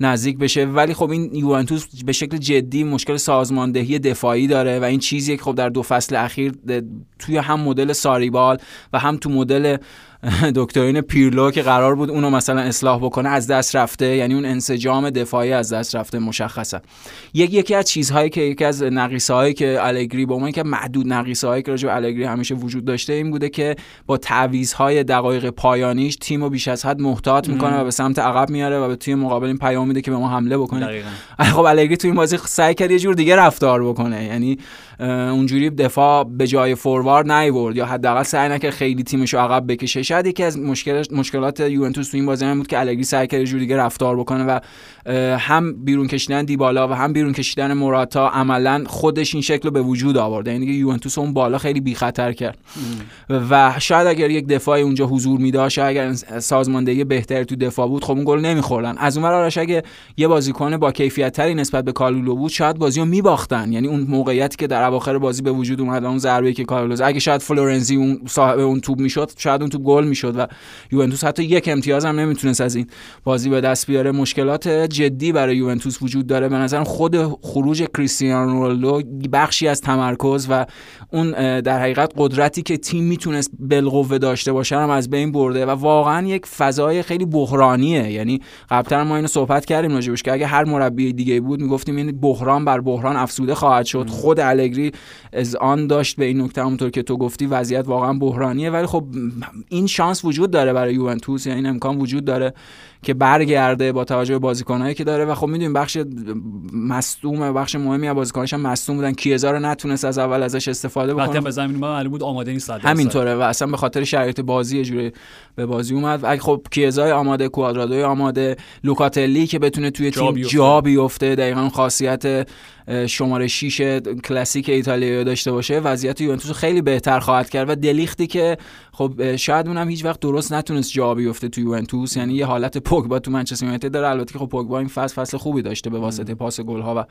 نزدیک بشه. ولی خب این یوونتوس به شکل جدی مشکل سازماندهی دفاعی داره و این چیزی که خب در دو فصل اخیر توی هم مدل ساریبال و هم تو مدل [laughs] دکترین پیرلو که قرار بود اونو مثلا اصلاح بکنه از دست رفته یعنی اون انسجام دفاعی از دست رفته مشخصه. یک یکی از چیزهایی که یکی از نقیصه هایی که الگری با که محدود نقیصه هایی که راجع به الگری همیشه وجود داشته این بوده که با های دقایق پایانیش تیم رو بیش از حد محتاط می‌کنه و به سمت عقب میاره و به تیم مقابل این پیام میده که به ما حمله بکنه. خب الگری تو این بازی سعی کرد یه جور دیگه رفتار بکنه. یعنی اونجوری دفاع به جای فوروارد نیورد یا حداقل سعی نکرد خیلی تیمش رو عقب بکشه. شاید یکی از مشکلات یوونتوس تو این بازی هم بود که الگری سعی کرد جوری دیگه رفتار بکنه و هم بیرون کشیدن دیبالا و هم بیرون کشیدن موراتا عملا خودش این شکل رو به وجود آورد یعنی یوونتوس اون بالا خیلی بی خطر کرد. و شاید اگر یک دفاع اونجا حضور میداشت اگر سازماندهی بهتری تو دفاع بود خب اون گل نمیخوردن. از اون آرش اگه یه بازیکن با کیفیت تری نسبت به کالولو بود شاید بازی رو میباختن. یعنی اون موقعیتی که در اواخر بازی به وجود اومد اون ضربه که کارلوس اگه شاید فلورنزی اون صاحب اون توپ می‌شد شاید اون توپ گل می‌شد و یوونتوس حتی یک امتیاز هم نمی‌تونست از این بازی به دست بیاره. مشکلات جدی برای یوونتوس وجود داره. به نظر خود خروج کریستیانو رونالدو بخشی از تمرکز و اون در حقیقت قدرتی که تیم می‌تونست بالقوه داشته باشه هم از بین برده و واقعا یک فضای خیلی بحرانیه. یعنی قبلا ما اینو صحبت کردیم راجبش که اگه هر مربی دیگه بود می‌گفتیم این بحران بر بحران افسوده خواهد شد. خود الگری از آن داشت به این نکته همونطور که تو گفتی وضعیت واقعا بحرانیه. ولی خب این شانس وجود داره برای یوونتوس یعنی این امکان وجود داره. که برگرده با توجه به بازیکنایی که داره. و خب می‌دونیم بخش مصدوم بخش مهمی از بازیکناش هم مصدوم بودن. کیزا رو نتونست از اول ازش استفاده بکنه.
به زمین معلوم بود آماده نیست
همینطوره و اصلا به خاطر شرایط بازی یه جوری به بازی اومد. اگه خب کیزای آماده کوادرادوی آماده لوکاتلی که بتونه توی تیم جا بیفته دقیقا خاصیت شماره 6 کلاسیک ایتالیایی داشته باشه وضعیت یوونتوس خیلی بهتر خواهد کرد. و دلیختی که خب شاید اونم هیچ وقت درست نتونست جا بیفته تو یوونتوس. یعنی یه حالت پوگبا تو منچستر یونایتد داره البته که خب پوگبا این فصل فصل خوبی داشته به واسطه پاس گل ها و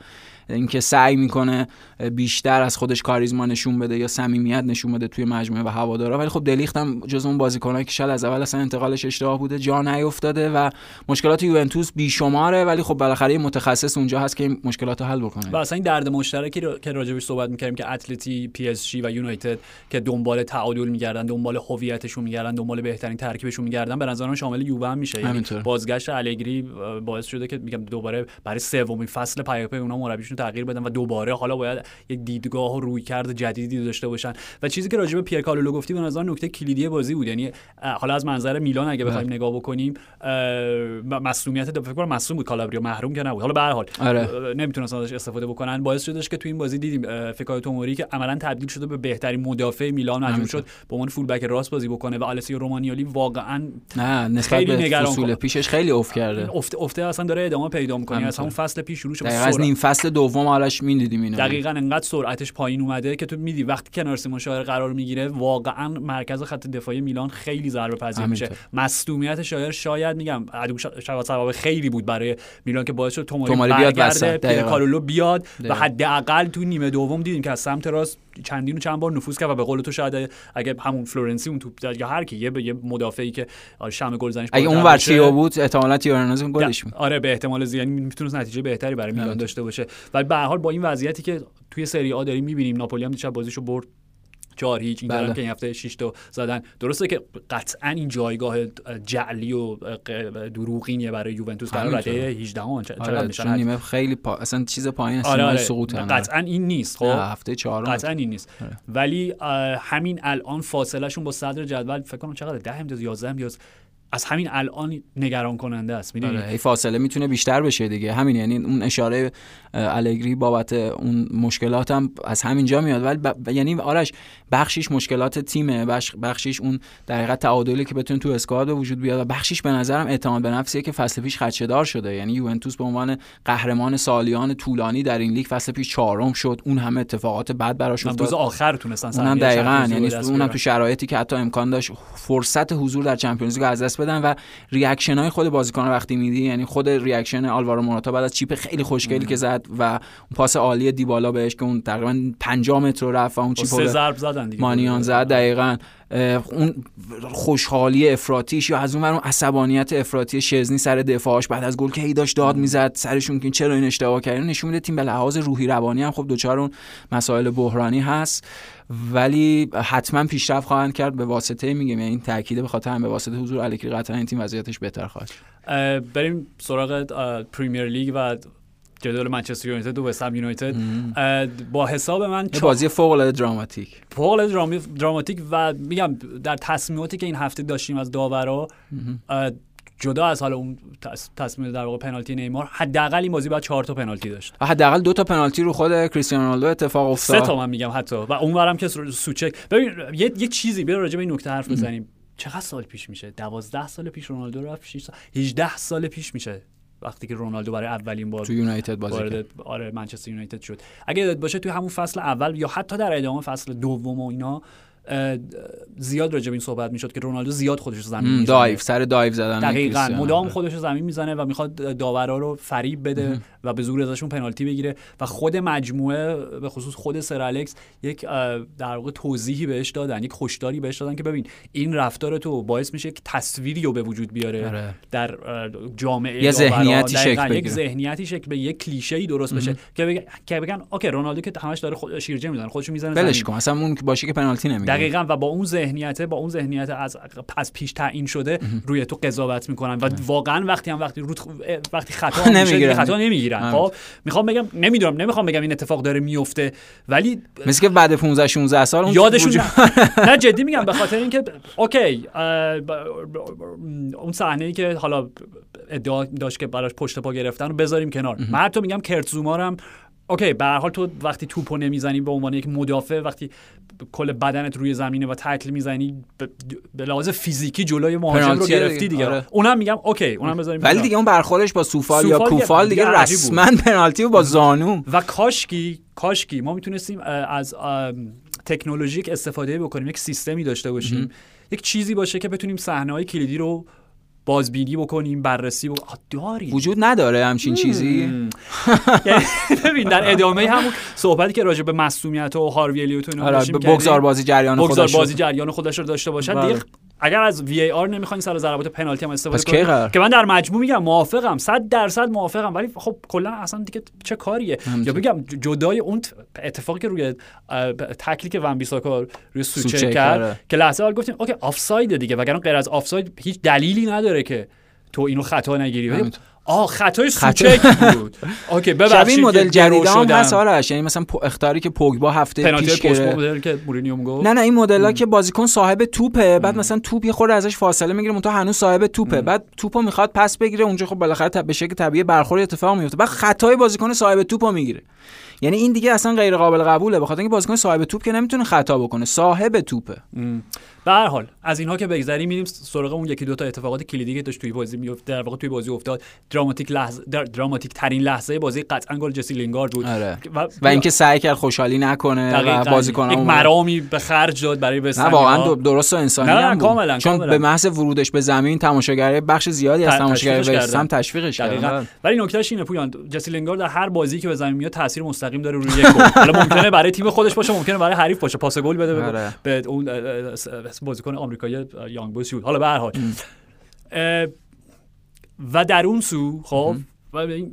اینکه سعی می‌کنه بیشتر از خودش کاریزما نشون بده یا صمیمیت نشون بده توی مجموعه و هوادارا. ولی خب دلیخت هم جز اون بازیکنایی که شاید از اول اصلا انتقالش اشتباه بوده جا نیافتاده و مشکلات یوونتوس بیشماره. ولی خب بالاخره متخصص اونجا هست که این مشکلات رو حل بکنه.
و اصلا این درد مشترکی رو که راجبش صحبت می‌کردیم که اتلتی پی اس جی و یونایتد که دنبال تعادل میگردن دنبال هویتشون میگردن دنبال بهترین ترکیبشون میگردن به نظرم شامل یووه هم میشه. یعنی بازگشت الگری باعث شده که میگم دوباره برای سومین فصل پیاپی اونا مربیشون تغییر بدن و دوباره حالا باید یک دیدگاه و رویکرد جدیدی داشته باشن. و چیزی که راجع به پیر کالولو گفتی به نظر نکته کلیدی بازی بود. یعنی حالا از منظر میلان اگه بخوایم بله. نگاه بکنیم مصدومیت فکر کنم مصدوم بود. کالابریا محروم که نبود. حالا به هر حال آره. نمی‌تونستن ازش استفاده بکنن. باعث شدش که تو این بازی دیدیم فیکایو توموری که عملا تبدیل شده به بهترین مدافع میلان مجبور شد به عنوان full back راست بازی بکنه و آلسیو رومانیولی واقعا
نه نسبت به فصول پیشش خیلی افت کرده.
افت افته اصلا داره ادامه پیدا می‌کنه. از همون فصل پیش شروع شد
از نیم فصل دوم حالش می‌دیدیم اینو.
دقیقاً انقدر سرعتش پایین اومده که تو میدی وقتی کنار سیمون شائر قرار می‌گیره واقعا مرکز خط دفاعی میلان خیلی ضربه پذیر میشه مصدومیت شائر شاید میگم عدو شود سبب خیری بود برای میلان که باعث شد توموری بیاد کالولو بیاد و حداقل تو نیمه دوم دیدیم که از سمت راست چندین و چند بار نفوذ کرد و به قول تو شاید اگه همون فلورنسی اون توپ یا هر کی یه یه مدافعی که شم گلزنیش
اگه اون ورچیو بود احتمالاً تیورنوز گلش
بود. آره به احتمال زیاد یعنی می‌تونه نتیجه بهتری برای میلان داشته باشه. ولی به هر حال با این وضعیتی که توی سری آ داریم می‌بینیم ناپولی هم دیشب بازیشو برد چهار هیچ این بله. که این هفته 6 تا زدن. درسته که قطعا این جایگاه جعلی و دروغینیه برای یوونتوس برای رده 18 هم چقدر
آره میشن نیمه خیلی پا... اصلا چیز پایین است آره.
آره.
سقوط
قطعا این نیست خب.
هفته چهارم.
قطعا این نیست. آره. ولی همین الان فاصله شون با صدر جدول فکر کنم چقدر 10 امتیاز 11 امتیاز. از همین الان نگران کننده است می‌دونی؟
آره فاصله می‌تونه بیشتر بشه دیگه. همین یعنی اون اشاره الگری بابت اون مشکلات هم از همینجا میاد. ولی ب... یعنی آرش بخشیش مشکلات تیمه بخش... بخشیش اون دقیقه تعادلی که بتونه تو اسکواد به وجود بیاد و بخشیش به نظرم اعتماد به نفسیه که فصل پیش خدشه‌دار شده. یعنی یوونتوس به عنوان قهرمان سالیان طولانی در این لیگ فصل پیش چهارم شد. اون همه اتفاقات بعد براش
افتاد. روز آخر تونستن
اونم دقیقاً. یعنی اونم تو شرایطی که حتی امکان داشت فرصت حضور در Champions League از دست بدن و reaction های خود بازیکن وقتی میدی یعنی خود reaction آلوارو موراتا بعد از chip خیلی خوشگلی که زد و پاس عالی دیبالا بهش که اون تقریبا 5 متر رفت و اون chip
سه ضرب زدن. دیگه.
مانیان زد دقیقاً. اون خوشحالی افراطیش یا از اون اون عصبانیت افراطی شزنی سر دفاعش بعد از گل که هی داشت داد می‌زد سرشون که چرا این اشتباه کردن نشون میده تیم به لحاظ روحی روانی هم خب دچار اون مسائل بحرانی هست. ولی حتما پیشرفت خواهند کرد. به واسطه میگم یعنی این تاکید به خاطر هم به واسطه حضور الکری قطعا این تیم وضعیتش بهتر خواهد
بریم سراغ پریمیر لیگ و جدول منچستر یونایتد و وستهم یونایتد با حساب من
چه بازی فوق العاده دراماتیک.
فوق العاده دراماتیک و میگم در تصمیماتی که این هفته داشتیم از داورا جدا از حالا اون تصمیم در واقع پنالتی نیمار حداقل این بازی بعد چهار تا پنالتی داشت.
حداقل دو تا پنالتی رو خود کریستیانو رونالدو اتفاق افتاد.
سه تا من میگم حتی. و اونورم که سوچک ببین یه, یه چیزی بیا راجع به این نکته حرف بزنیم. چقدر سال پیش میشه؟ 12 سال پیش رونالدو رفت 6 سال 18 سال پیش میشه. وقتی که رونالدو برای اولین بار
تو یونایتد بازی کرد.
آره منچستر یونایتد شد. اگه یاد باشه توی همون فصل اول یا حتی در ادامه فصل دوم و اینا زیاد راجع به این صحبت می‌شد که رونالدو زیاد خودش رو زمین می‌زنه.
دایو سر دایو زدن
دقیقاً. مدام خودش رو زمین می‌زنه و می‌خواد داورا رو فریب بده. و به زور ازشون پنالتی بگیره و خود مجموعه به خصوص خود سر الکس یک در واقع توضیحی بهش دادن یک خوشداری بهش دادن که ببین این رفتار تو باعث میشه که تصویری رو به وجود بیاره
آره.
در جامعه
یه ذهنیتی شکل
یک ذهنیتی شکل به یک کلیشه ای درست بشه که بگن که بگن اوکی رونالدو که همش داره خود شیرجه می‌زنه خودشو می‌زنه
ولش کن اصلا اون باشه که پنالتی نمی‌گیره.
دقیقا و با اون ذهنیت با اون ذهنیت از از پیش تعیین شده روی تو قضاوت می‌کنن و واقعا وقتی هم وقتی رو وقتی خطا [laughs] نمی‌گیرن. خطا خب می‌خوام بگم نمی‌دونم نمی‌خوام بگم این اتفاق داره میفته ولی
مثل که بعد 15 16 سال اون
یادشون [laughs] نه. جدی میگم به خاطر اینکه okay اون صحنه ای که حالا ادعا داشت که براش پشت پا گرفتن رو بذاریم کنار. من تو میگم کرت زوما هم okay به هر حال تو وقتی توپو نمی‌زنی به عنوان یک مدافع وقتی کل بدنت روی زمینه و تکل می‌زنی به لحاظ فیزیکی جلوی مهاجم رو گرفتی دیگه آره. اونم میگم okay اونم بذاریم
ولی دیگه اون برخوردش با سوفال, یا کوفال دیگه رسما پنالتی با زانو.
و کاشکی کاشکی ما می‌تونستیم از تکنولوژیک استفاده بکنیم یک سیستمی داشته باشیم. یک چیزی باشه که بتونیم صحنه های کلیدی رو بازبینی بکنیم بررسی و داری.
وجود نداره همچین چیزی. [laughs]
یعنی ببین در ادامه همون صحبتی که راجع به مصونیت و هاروی الیوت و
آره بگذار بازی جریان
خودش بازی جریان خودش رو داشته باشد بله. دیگه اگر از وی ای آر نمی‌خواین سر ضربات پنالتی هم استفاده کنید که من در مجموع میگم موافقم 100 درصد موافقم. ولی خب کلا اصلا دیگه چه کاریه؟ یا بگم جدای اون اتفاقی که روی تکلی که ون بیساکا روی سوچه کرد آره. که لحظه اول گفتیم okay آفساید دیگه وگرنه غیر از آفساید هیچ دلیلی نداره که تو اینو خطا نگیری. آه خطای سوچک بود. okay ببخشید
این مدل جدید هم هست آرش یعنی مثلا اخطاری که پوگبا هفته پیش
که مورینیو می‌گفت
نه نه این مدل ها که بازیکن صاحب توپه بعد مثلا توپ یه خورده ازش فاصله می‌گیره اون هنوز صاحب توپه. بعد توپو می‌خواد پس بگیره اونجا خب بالاخره به شکل طبیعی برخورد اتفاق میفته بعد خطای بازیکن صاحب توپو می‌گیره. یعنی این دیگه اصلا غیر قابل قبوله بخاطر اینکه بازیکن صاحب توپ که نمی‌تونه خطا بکنه صاحب توپه.
به هر حال از اینها که بگذریم میریم سراغ اون یکی دو تا اتفاقات کلیدی که داشت توی بازی میفته در واقع توی بازی افتاد. دراماتیک لحظه در دراماتیک ترین لحظه بازی قطعا گل جسی لینگارد بود.
آره. و, و اینکه سعی کرد خوشحالی نکنه و بازیکن
یک مرامی به خرج داد برای
نه واقعا درست و انسانی نه هم بود. کاملا چون کاملا. به محض ورودش به زمین تماشاگرای بخش زیادی از تماشاگرای وستهم تشویقش کردن.
ولی نکتهش اینه پویان جسی لینگارد در هر بازی که به زمین میاد تاثیر مستقیم داره روی یک گل. [laughs] حالا ممکنه برای تیم خودش باشه ممکنه برای حریف باشه. پاس گل بده آره. به اون بازیکن آمریکایی یانگ بویز حالا به هر حال. و در اون سو خب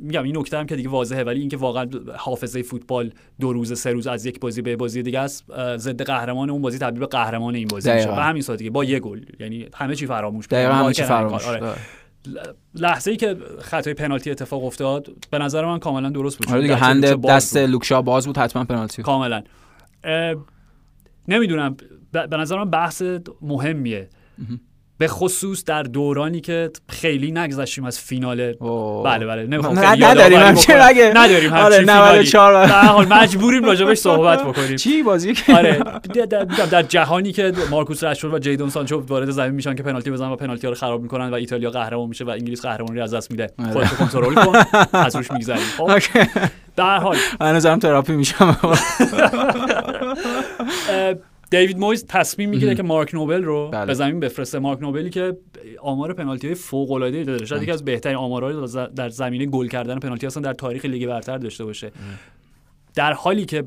میگم این نکته هم که دیگه واضحه ولی اینکه واقعا حافظه فوتبال دو روز سه روز از یک بازی به بازی دیگه است ضد قهرمان اون بازی تبدیل به قهرمان این بازی میشه. به همین سادگی با یه گل. یعنی همه چی فراموش.
دقیقاً همه چی فراموش. آره.
لحظه ای که خطای پنالتی اتفاق افتاد به نظر من کاملا درست بود.
آره دیگه هند دست لوکشا باز بود حتما پنالتی.
کاملا. نمی‌دونم به نظر من بحث مهمیه. به خصوص در دورانی که خیلی نگذشتیم از فینال. بله بله.
نمی‌خوام خیلی نداریم همچین
مگه. نداریم
آره 94
به حال مجبوریم راجبش صحبت [laughs] بکنیم.
چی بازی
آره در جهانی که مارکوس رشفورد و جیدون سانچو وارد زمین میشن که پنالتی بزنن و پنالتی ها رو خراب می‌کنن و ایتالیا قهرمان میشه و انگلیس قهرمانی رو از دست میده. آره. خودت کنترل کن از روش میگذریم. خب؟ [laughs] در حال.
هنوزم تراپی میشم. [laughs]
دیوید مویس تصمیم می‌گیره که مارک نوبل رو بله. به زمین بفرسته. مارک نوبلی که آمار پنالتی های فوق العاده ای داره. شاید یکی از بهترین آمارها در زمینه گل کردن پنالتی هستن. در تاریخ لیگ برتر داشته باشه. در حالی که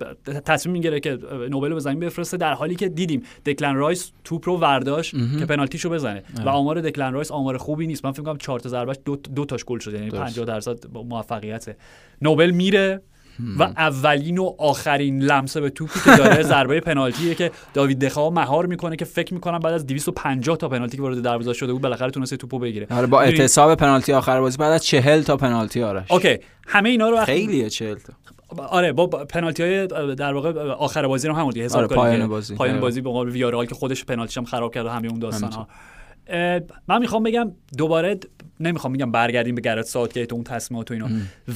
تصمیم می‌گیره که نوبل رو به زمین بفرسته در حالی که دیدیم دکلن رایس توپ رو ورداشت که پنالتیشو بزنه. و آمار دکلن رایس آمار خوبی نیست. من فکر کنم 4 تا ضربش دو, دو تاش گل شده یعنی 50 درصد موفقیته. نوبل میره. و اولین و آخرین لمسه به توپی که داره [laughs] ضربه پنالتیه که داوید دخا مهار می‌کنه که فکر می‌کنم بعد از 250 تا پنالتی که وارد دروازه شده بود بالاخره تونسته توپو بگیره.
آره با اعتصاب پنالتی آخر بازی بعد از 40 تا پنالتی آرش
اوکی همه اینا رو
خیلیه 40 تا.
آره با پنالتی های در واقع آخر بازی رو همون حساب
آره پایان بازی.
پایان بازی به قول ویارال که خودش پنالتیش هم خراب کرد همه اون داستان ها من می‌خوام بگم دوباره نمی‌خوام میگم برگردیم به گرت ساوتگیت اون تصمیمات و اینا.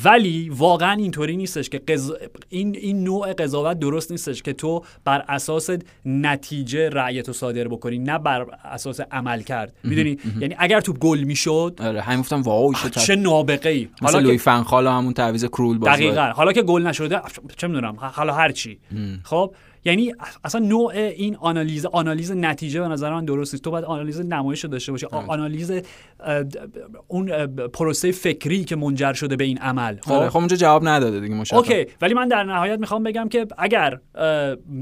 ولی واقعا اینطوری نیستش که این این نوع قضاوت درست نیستش که تو بر اساس نتیجه رأیتو صادر بکنی نه بر اساس عملکرد. می‌دونی؟ یعنی اگر توپ گل می‌شد
آره همین گفتم wow
چه نابغه ای
حالا لویی فن‌خال همون تعویض کرول باز
دقیقاً. حالا که گل نشده چه می‌دونم حالا هر چی. خب؟ یعنی اصلا نوع این آنالیز آنالیز نتیجه به نظر من درست نیست. تو باید آنالیز نمایش داشته باشی. آنالیز اون پروسه فکری که منجر شده به این عمل.
خب. آره، خب اونجا جواب نداده دیگه مشخص.
okay. ولی من در نهایت می‌خوام بگم که اگر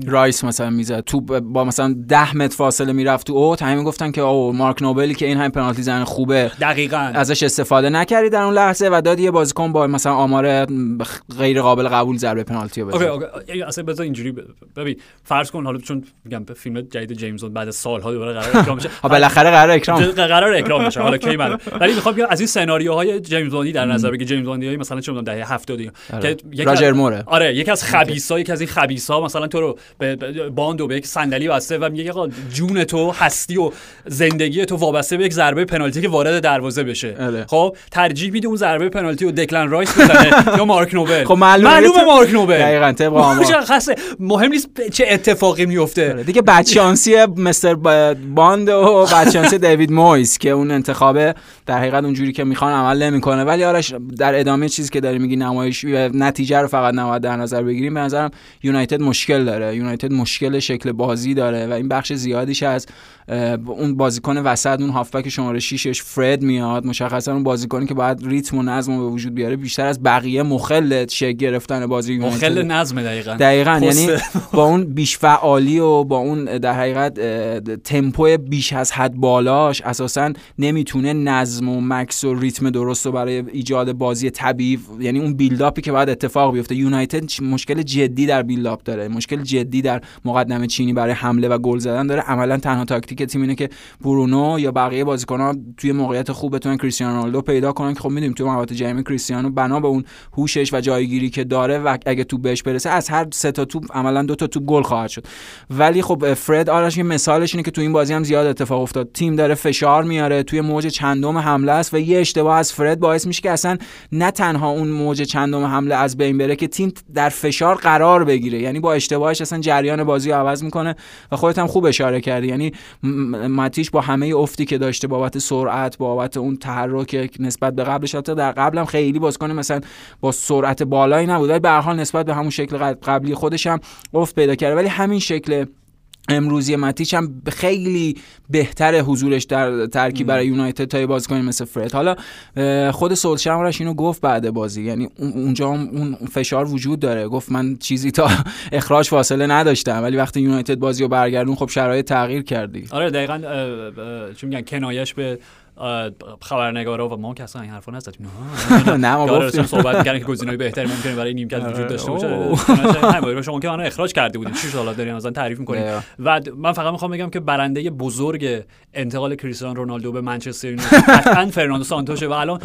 رایس مثلا می‌زد توپ با مثلا 10 متر فاصله می‌رفت تو اوت همین گفتن که او مارک نوبلی که این همین پنالتی زن خوبه.
دقیقاً.
ازش استفاده نکردی در اون لحظه و دادی یه بازیکن با مثلا آمار غیر قابل قبول ضربه پنالتی
بزنه okay okay. اصلا بذار اینجوری ببین فرض کن حالا چون میگم فیلم جدید جیمز بعد سالها دوباره قرار اکران بشه [laughs]
ها بالاخره قرار اکران.
قرار اکران بشه. حالا [laughs] کی معلوم [laughs] ولی می‌خوام از این سناریوهای جیمز بوندی در نظر بگیر جیمز بوندی مثلا چه می‌دونم دهه 70 دیگه
که راجر موره.
آره یکی از خبیثا یکی از این خبیثا مثلا تو رو به باند و به یک صندلی بسته و میگه آقا جون تو هستی و زندگی تو وابسته به یک ضربه پنالتی که وارد دروازه بشه. آره. خب ترجیح میده اون ضربه پنالتی و دکلن رایس بزنه [laughs] یا مارک نوبل.
خب معلومه
مارک نوبل.
دقیقاً طبق [laughs]
مهم نیست چه اتفاقی میفته
آره، دیگه بدشانسی Mr. Bond و بدشانسی دیوید مویس که اون انتخابه در حقیقت اونجوری که می‌خوان عمل نمی‌کنه. ولی آرش در ادامه چیزی که داری میگی نمایش نتیجه رو فقط نباید در نظر بگیریم. به نظرم یونایتد مشکل داره. یونایتد مشکل شکل بازی داره و این بخش زیادیش از اون بازیکن وسط اون هافبک شماره 6 فرد میاد. مشخصا اون بازیکنی که باید ریتم و نظم به وجود بیاره بیشتر از بقیه مخل شک گرفتن بازی
مخل نظم دقیقاً.
دقیقاً یعنی با اون بیش فعالی و با اون در حقیقت تمپو بیش از حد بالاش اساسا نمی‌تونه نظم و مکث و ریتم درست رو برای ایجاد بازی طبیعی یعنی اون buildup ی که باید اتفاق بیفته. یونایتد مشکل جدی در buildup داره. مشکل جدی در مقدمه چینی برای حمله و گل زدن داره. عملا تنها تاکتیک تیم اینه که برونو یا بقیه بازیکن‌ها توی موقعیت خوب بتونن کریستیانو رونالدو پیدا کنن که خب می‌دونیم توی محوطه جریمه کریستیانو بنا به اون هوشش و جایگیری که داره و اگه تو بهش برسه از هر سه تا توپ عملا دو تا توپ گل خواهد شد. ولی خب فرد آرش یه مثالش اینه که تو این بازی هم زیاد اتفاق افتاد. تیم داره فشار میاره. توی موج چندم حمله است و یه اشتباه از فرد باعث میشه که اصلا نه تنها اون موج چندم حمله از بین بره که تیم در فشار قرار بگیره. یعنی با اشتباهش اصلا جریان بازی رو عوض می‌کنه و خودت هم خوب اشاره کردی. یعنی ماتیش با همه افتی که داشته بابت سرعت بابت اون تحرک نسبت به قبلش حتی در قبلم خیلی بازیکن مثلا با سرعت بالایی نبود ولی به هر حال نسبت به همون شکل قبلی خودش هم افت پیدا کرده. ولی همین شکل امروزی ماتیچ هم خیلی بهتر حضورش در ترکیب برای یونایتد تا بازیکن مثل فرد. حالا خود سولشر اینو گفت بعد بازی. یعنی اونجا اون فشار وجود داره. گفت من چیزی تا [laughs] اخراج فاصله نداشتم ولی وقتی یونایتد بازی رو برگردون خب شرایط تغییر کردی
آره دقیقا چون میگن کنایش به خبرنگارا و ما که اصلا این حرفا نزدیم.
نه. [laughs] ما گفتیم.
صحبت کردن که گزینه‌های بهتری ممکنه برای نیمکت وجود آره. داشته باشه. [laughs] شما که منو اخراج کرده بودین. چی حالا؟ دارین مثلا تعریف می‌کنید و من فقط می‌خوام بگم که برنده بزرگ انتقال کریستیانو رونالدو به منچستر یونایتد [laughs] قطعا فرناندو سانتوشه و الان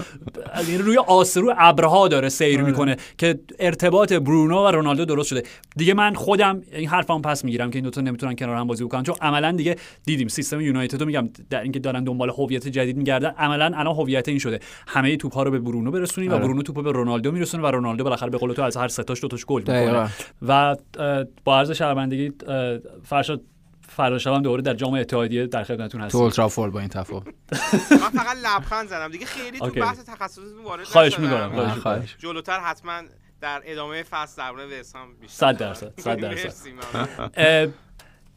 روی آسرو ابرها داره سیر آره. می‌کنه که ارتباط برونو و رونالدو درست شده. دیگه من خودم این حرفم پس می‌گیرم که این دو تا نمی‌تونن کنار هم بازی بکنن. چون عملا دیگه دیدیم سیستم یونایتد رو میگم در اینکه دارن دنبال هویت جدید میگردن. عملا الان هویت این شده. همه توپ ها رو به برونو برسونیم و آره. برونو توپ به رونالدو میرسونه و رونالدو بالاخره به قول تو از هر سه دو تاش گل می‌کنه. و با عرض شرمندگی فرشاد فردا شبم دوباره در جام اتحادیه در خدمتتون هستم
تو اولترافورد با این تفاوت.
من فقط لبخند زدم. دیگه خیلی تو بحث تخصصتون وارد
خواهش می‌کنم خواهش
جلوتر حتما در ادامه فصل درباره وسام بیشتر.
100 درصد 100 درصد.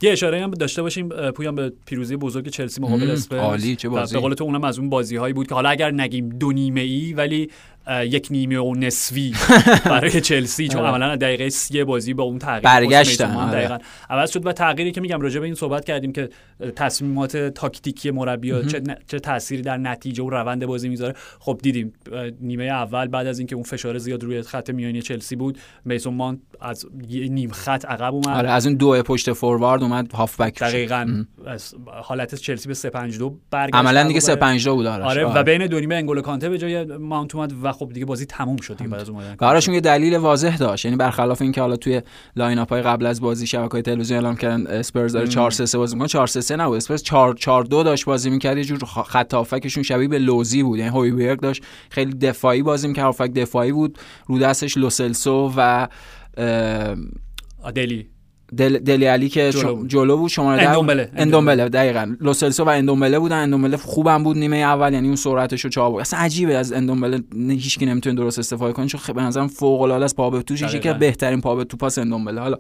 یه اشاره هم داشته باشیم پویان به پیروزی بزرگ چلسی مقابل اسپرز
عالی چه بازی.
به قول تو اونم از اون بازی هایی بود که حالا اگر نگیم دو نیمه ای ولی یک نیمه و نصفی [laughs] برای چلسی چون عملا آره. دقیقه سی بازی با اون تغییر
برگشتن
آره. دقیقا. عوض شد و تغییری که میگم راجع به این صحبت کردیم که تصمیمات تاکتیکی مربی چه, چه تأثیری در نتیجه و روند بازی می‌ذاره. خب دیدیم نیمه اول بعد از اینکه اون فشار زیاد روی خط میانی چلسی بود میسون مان از نیم خط عقب اومد.
آره از اون دو پشت فوروارد اومد هافبک
دقیقاً. حالت چلسی به 352
برگشت. عملا دیگه 352 بود
آره, آره و بین دو نیمه انگولو کانته به جای ماونت اومد و خب دیگه بازی تموم شد دیگه بعد از اومدن
براشون یه دلیل واضح داشت یعنی برخلاف اینکه حالا توی لاین اپ های قبل از بازی شبکه‌های تلویزیون اعلام کردن اسپرز داره 4 3 3 بازی می‌کنه 4 3 3 نبود. اسپرز 4 4 2 داشت بازی می‌کرد یه جور خط هافکشون شبیه به لوزی بود. یعنی هویبرگ داشت خیلی دفاعی بازی می‌کرد هافک دفاعی بود رو دستش لوسلسو و
É, uh, a dele
دل دلی علی که جلو, جلو بود شماره
اندومبله
اندومبله. دقیقاً. لوسلسو و اندومبله بودن. اندومبله خوبم بود نیمه اول یعنی اون سرعتشو چابو اصلا عجیبه از اندومبله هیچ کی نمی‌تونه درست استفاده کنه چون به نظرم فوق العاده است. پا به توش که بهترین پا به توپ اندومبله. حالا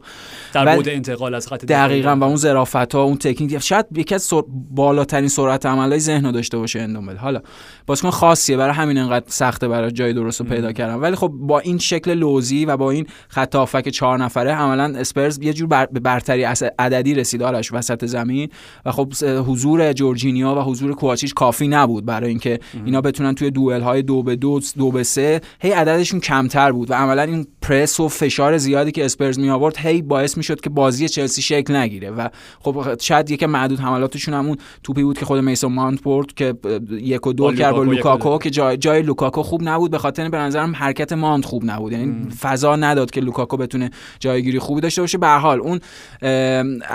در بود انتقال از خط
دقیقاً و اون ظرافت ها اون تکنیک. شاید یکی از سر... بالاترین سرعت عملای ذهن داشته باشه اندومبله. حالا بازیکن خاصیه برای همین انقدر سخته برای جای درست رو پیدا کردن. ولی خب با این شکل لوزی و با این خط هافک چهار نفره عملا اسپرز یه جور بر... به برتری عددی رسید آرش وسط زمین و خب حضور جورجینیا و حضور کوواچیچ کافی نبود برای اینکه اینا بتونن توی دوئل های دو به دو دو به سه هی عددشون کمتر بود و عملا این پرس و فشار زیادی که اسپرز می آورد هی باعث می‌شد که بازی چلسی شکل نگیره و خب شاید یکی معدود حملاتشون همون توپی بود که خود میسون مانت برد که یک و دو کرد با لوکاکو که جای جای لوکاکو خوب نبود. به خاطر به نظرم حرکت مانت خوب نبود. یعنی فضا نداد که لوکاکو بتونه جایگیری خوبی داشته باشه. به حال اون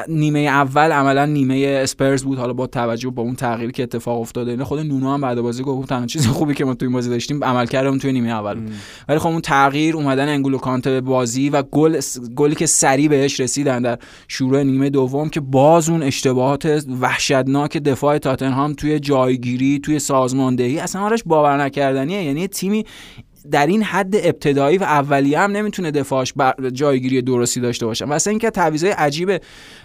نیمه اول عملا نیمه اسپرز بود. حالا با توجه با اون تغییری که اتفاق افتاده اینا خود نونو هم بعد بازی گفت تنها چیز خوبی که ما توی بازی داشتیم عملکردم توی نیمه اول ولی خب اون تغییر اومدن انگولو کانته به بازی و گل گلی که سریع بهش رسیدن در شروع نیمه دوم که باز اون اشتباهات وحشتناک دفاع تاتنهام توی جایگیری توی سازماندهی اصلا آرش باور نکردنیه یعنی تیمی در این حد ابتدایی و اولیه هم نمی‌تونه دفاعش جایگیری درستی داشته باشه. مثلا اینکه تعویضای عجیب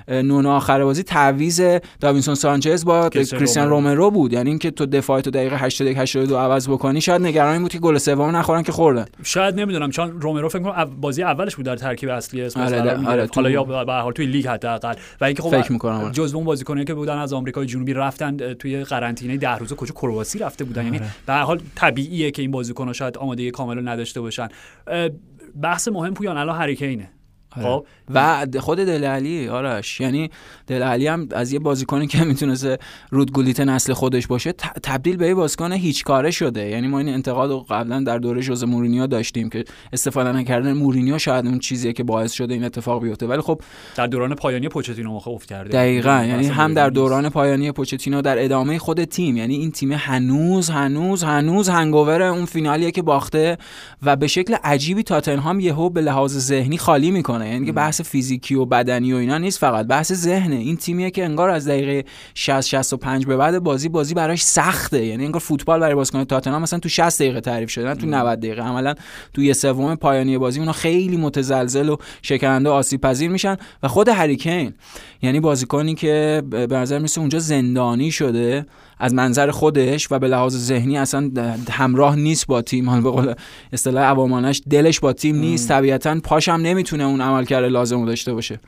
نون آخر بازی تعویض داوینسون سانچز با کریستیان رومرو. بود. یعنی اینکه تو دفاع تو دقیقه 81 82 عوض بکنی شاید نگرانی بود که گل سوم نخورن که خوردن.
شاید نمی‌دونم چون رومرو فکر کنم بازی اولش بود در ترکیب اصلی اسم آره آره حالا یا به حال توی لیگ حداقل. و اینکه خب
فکر می‌کنم آره.
جزو اون بازیکنایی که بودن از آمریکای جنوبی رفتن توی قرنطینه 10 روزه کجا کرواسی رفته بودن. یعنی به هر حال طبیعیه که این بازیکن‌ها شاید آمادگی کامل نداشته باشن بحث مهم پویان الان هریکینه.
خب. و خود دل علی آرش یعنی دل علی هم از یه بازیکنی که [laughs] می‌تونست رودگولیت نسل خودش باشه تبدیل به یه بازیکن هیچ کاره شده. یعنی ما این انتقاد رو قبلا در دوره ژوزه مورینیو داشتیم که استفاده نکردن مورینیو شاید اون چیزیه که باعث شده این اتفاق بیفته. ولی خب
در دوران پایانی پوچتینو افت کرده.
دقیقا. یعنی هم در دوران پایانی پوچتینو در ادامه خود تیم. یعنی این تیم هنوز هنوز هنوز هنگوور اون فینالیه که باخته و به شکل عجیبی تاتنهام یهو به لحاظ ذهنی خالی می‌کنه. یعنی که بحث فیزیکی و بدنی و اینا نیست فقط بحث ذهنه. این تیمیه که انگار از دقیقه 60 65 به بعد بازی بازی براش سخته. یعنی انگار فوتبال برای بازیکن تاتنهام مثلا تو 60 دقیقه تعریف شده تو 90 دقیقه. عملا تو یه سوم پایانی بازی اونا خیلی متزلزل و شکننده آسیب پذیر میشن و خود هریکین یعنی بازیکنی که به نظر میسه اونجا زندانی شده از منظر خودش و به لحاظ ذهنی اصلا همراه نیست با تیم. حالا به قول اصطلاح عوامانش دلش با تیم نیست. طبیعتا پاشم نمی‌تونه اون عملکرد لازم رو داشته باشه.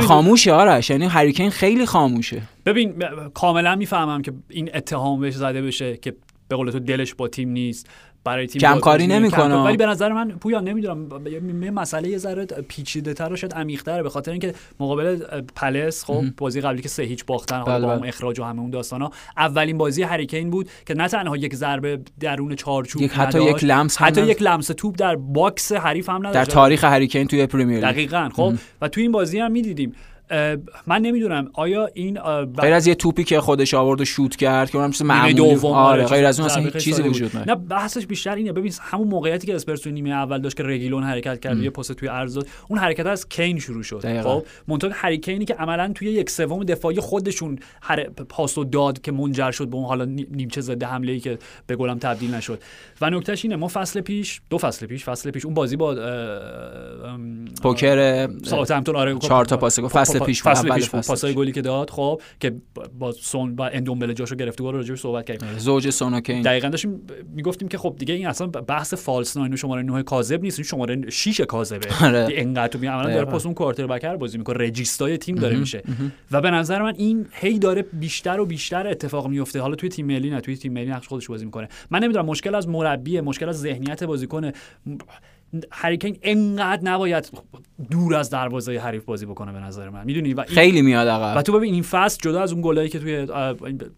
خاموشه آرش. یعنی هریکین خیلی خاموشه.
ببین کاملا می‌فهمم که این اتهام بهش زده بشه که به قول تو دلش با تیم نیست. برای تیم
کمکاری نمی‌کنه.
ولی به نظر من پویا نمی‌دونم یه مسئله یه ذره پیچیده تر شاید عمیق به خاطر اینکه مقابل پالاس خب بازی قبلی که سه هیچ باختن حالا با بله، بله. اخراج و همه اون داستانا اولین بازی هری کین بود که نه تنها یک ضربه درون چارچوب
یک حتی یک لمس
حتی یک لمس توپ در box حریف هم نداشت.
در تاریخ هری کین توی Premier
دقیقاً خب. و توی این بازی هم می‌دیدیم من نمی‌دونم. آیا این
غیر از یه توپی که خودش آورد و شوت کرد که اونم چیز معمولی آره, آره، غیر از اون اصلا هیچ چیزی وجود
نه بحثش بیشتر اینه. ببین همون موقعیتی که اسپرس تو نیمه اول داشت که رگیلون حرکت کرد یه پست توی عرض اون حرکت از کین شروع شد. خب منتها هری کینی که عملا توی یک سوم دفاعی خودشون هر پاس و داد که منجر شد به اون حالا نیمچه زده حمله ای که به گلم تبدیل نشد. و نکتهش اینه ما فصل پیش دو فصل پیش فصل پیش اون بازی با
پوکر
ساوثهمپتون آره
چهار تا پاس فصل پیش فصل
پیش پاسای گلی که داد خب که با سون با اندومبله جاشو گرفته بود راجعش صحبت کردیم.
آره، زوج سون کین.
دقیقاً داشتیم می‌گفتیم که خب دیگه این اصلا بحث فالس ناین شماره 9 کاذب نیست این شماره 6 کاذبه. آره. اینقدر تو عملا داره پاس اون کوارتر بکر بازی می‌کنه رجیستای تیم داره میشه. و به نظر من این هی داره بیشتر و بیشتر اتفاق میفته حالا توی تیم ملی نه توی تیم ملی نقش خودش بازی می‌کنه. من نمی‌دونم مشکل از مربی مشکل از ذهنیت بازیکن هریکین انقدر نباید دور از دروازه حریف بازی بکنه به نظر من. می‌دونی؟ و
خیلی میاد عقب
و تو ببین این فصل جدا از اون گلایی که توی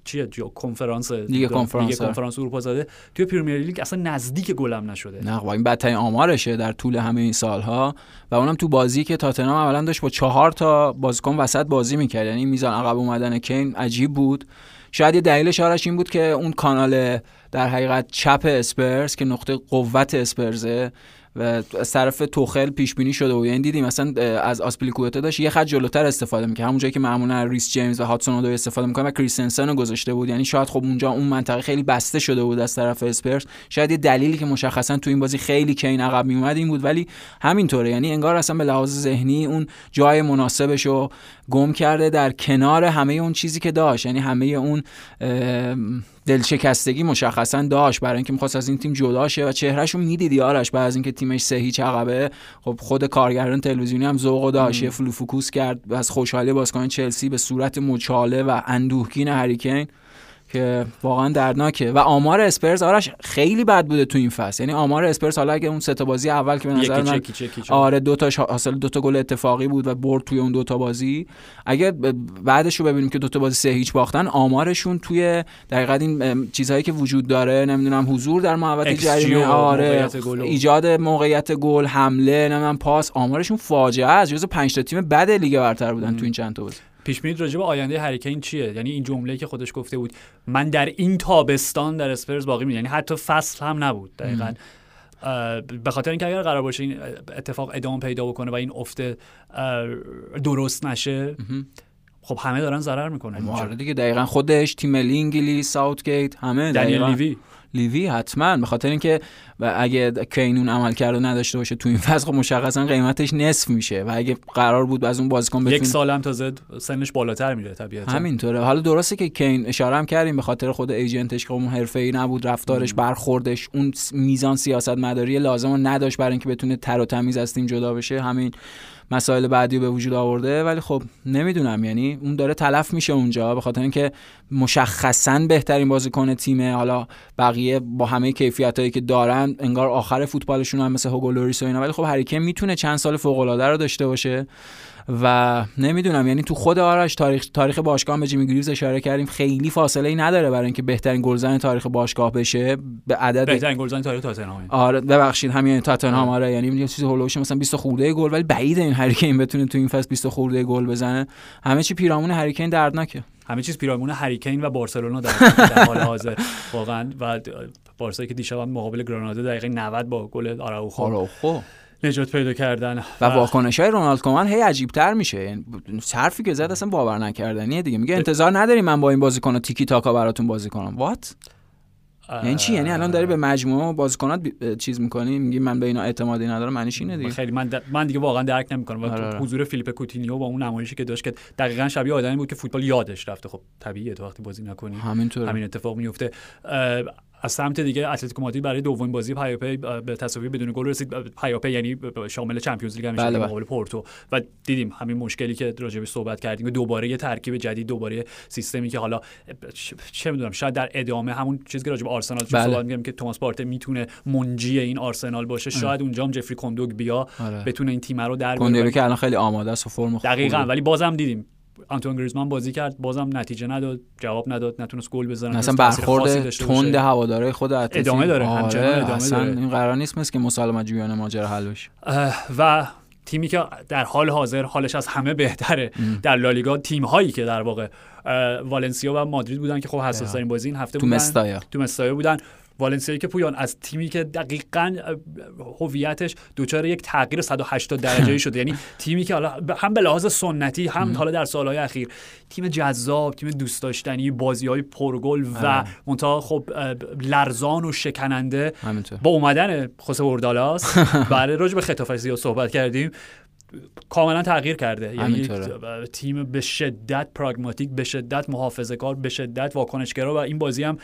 چیه؟ کنفرانس
لیگ کنفرانس.
کنفرانس اروپا زده. توی پرمیر لیگ اصلا نزدیک گلم نشده.
نه این بدترین آمارشه در طول همه این سالها. و اونم تو بازی که تاتنهام اولا داشت با چهار تا بازیکن وسط بازی می‌کرد. یعنی میزان عقب اومدن کین عجیب بود. شاید یه دلیلش آرش این بود که اون کانال در حقیقت چپ اسپرز که نقطه قوت اسپرزه و از طرف توخل پیش بینی شده و یعنی دیدیم مثلا از آسپلیکوتا داشت یه خط جلوتر استفاده می‌کنه همون جایی که معمولا ریس جیمز و هاتسون اودوی استفاده می‌کنه و کریستنسن رو گذاشته بود. یعنی شاید خب اونجا اون منطقه خیلی بسته شده بود از طرف اسپرس شاید یه دلیلی که مشخصا تو این بازی خیلی کین عقب میومد این بود. ولی همینطوره. یعنی انگار اصلا به لحاظ ذهنی اون جای مناسبش رو گم کرده در کنار همه اون چیزی که داشت. یعنی همه اون دلشکستگی مشخصا داشت. برای اینکه می‌خواست از این تیم جدا شه و چهرهشو می‌دیدی آرش. بعد از اینکه تیمش سه هیچ عقبه خب خود کارگردان تلویزیونی هم ذوق داشت. فلو focus کرد. از خوشحالی بازیکن چلسی به صورت مچاله و اندوهگین هری کین. که واقعا دردناکه. و آمار اسپرز آرش خیلی بد بوده تو این فصل. یعنی آمار اسپرز حالا اگه اون سه تا بازی اول که به نظر من آره دو تا حاصل دو تا گل اتفاقی بود و برد توی اون دو تا بازی. اگه بعدش رو ببینیم که دو تا بازی سه هیچ باختن آمارشون توی دقیقاً این چیزهایی که وجود داره نمی‌دونم حضور در محوطه جریمه آره ایجاد موقعیت گل حمله نمی‌دونم پاس آمارشون فاجعه است. جزو 5 تا تیم بد لیگ برتر بودن تو این چند تا بازی.
پیش بینید راجع به آینده هریکین چیه؟ یعنی این جمله که خودش گفته بود من در این تابستان در اسپرز باقی می یعنی حتی فصل هم نبود دقیقا. به خاطر اینکه اگر قرار باشه این اتفاق ادامه پیدا بکنه و این افت درست نشه خب همه دارن ضرر می‌کنن
آره دیگه دقیقا خودش تیم ملی انگلیس ساوتگیت همه دنیل
لیوی.
لیوی حتما به خاطر اینکه و اگه کینون عمل کرده نداشته باشه تو این فصل خب مشخصا قیمتش نصف میشه و اگه قرار بود از اون بازیکن بتونه
یک سال هم تازه سنش بالاتر میره طبیعتا.
همینطوره. حالا درسته که کین اشاره هم کردیم به خاطر خود ایجنتش که اون حرفه‌ای نبود رفتارش برخوردش اون میزان سیاست مداری لازم رو نداشت برای اینکه بتونه تر و تمیز از تیم جدا بشه. همین مسائل بعدی به وجود آورده ولی خب نمی‌دونم. یعنی اون داره تلف میشه اونجا به خاطر اینکه مشخصا بهترین بازیکن تیمه حالا بقیه با همه کیفیت هایی که دارن انگار آخر فوتبالشون هم مثل هوگولوریس و اینا. ولی خب هریکن می‌تونه چند سال فوق العاده رو داشته باشه. و نمی‌دونم یعنی تو خود آرش تاریخ تاریخ باشگاه به جیمی گریوز اشاره کردیم خیلی فاصله ای نداره برای اینکه بهترین گلزن تاریخ باشگاه بشه به عدد
بهترین گلزن تاریخ تاتنهام.
آره ببخشید همین تاتنهام آره. یعنی یه چیز هولوش مثلا 20 خورده گل ولی بعید این هریکین بتونه تو این فصل 20 خورده گل بزنه. همه چی پیرامون هریکین دردناکه.
همه چیز پیرامون هریکین و بارسلونا در, حال حاضر. واقعا و بارسایی که دیشب مقابل گرانادا دقیقه 90 با گل آراوخو.
آراوخو.
نجات پیدا کردن
و واکنش های رونالد کومن هی عجیب تر میشه. یعنی حرفی که زد اصلا باور نکردنیه دیگه. میگه انتظار نداریم من با این بازیکن تیکی تاکا براتون بازی کنم. وات یعنی چی؟ یعنی الان داری به مجموعه بازیکنات چیز می‌کنی؟ میگی من به اینا اعتمادی ندارم معنیش اینه دیگه.
خیلی من, من دیگه واقعا درک نمی‌کنم. و آره، آره. حضور فیلیپ کوتینیو با اون نمایشی که داشت که دقیقا شبیه آدمی بود که فوتبال یادش رفته. خب طبیعیه تو وقتی بازی نکنی.
همینطور
همین اتفاق میفته از سمت دیگه اتلتیکو مادرید برای دومین بازی پیاپی به تساوی بدون گل رسید. پیاپی یعنی شامل Champions League میشه بله بله. مقابل پورتو. و دیدیم همین مشکلی که راجبش صحبت کردیم دوباره یه ترکیب جدید دوباره سیستمی که حالا چه می‌دونم شاید در ادامه همون چیزی که راجب آرسنال بله. صحبت میگم که توماس پارته می‌تونه منجی این آرسنال باشه. شاید اونجا هم جفری کوندوگ بیا آره. بتونه این تیم رو در
بیاره. که الان خیلی آماده است و فرم
دقیقاً. ولی بازم دیدیم آنتون گریزمان بازی کرد بازم نتیجه نداد جواب نداد نتونست گل بزنه
مثلا برخورد تند هواداره خود
ادامه داره آره
ادامه داره. این قرار نیست مثل که مسالمت جویان ماجرا حل بشه.
و تیمی که در حال حاضر حالش از همه بهتره در لالیگا تیم هایی که در واقع والنسیا و مادرید بودن که خب حساس این بازی این هفته
تو مستایا.
تو مستایا بودن. والنسیایی که پویان از تیمی که دقیقا هویتش دوچار یک تغییر 180 درجه شده. یعنی تیمی که حالا هم به لحاظ سنتی هم حالا در سالهای اخیر تیم جذاب تیم دوست داشتنی بازی های پرگل و منتها خب لرزان و شکننده با اومدن خوسه اوردالاس. [laughs] برای راجع به خطافه زیاد صحبت کردیم. کاملا تغییر کرده. یعنی تیم به شدت پراگماتیک به شدت محافظه کار به شدت واکنشگرا و این بازی هم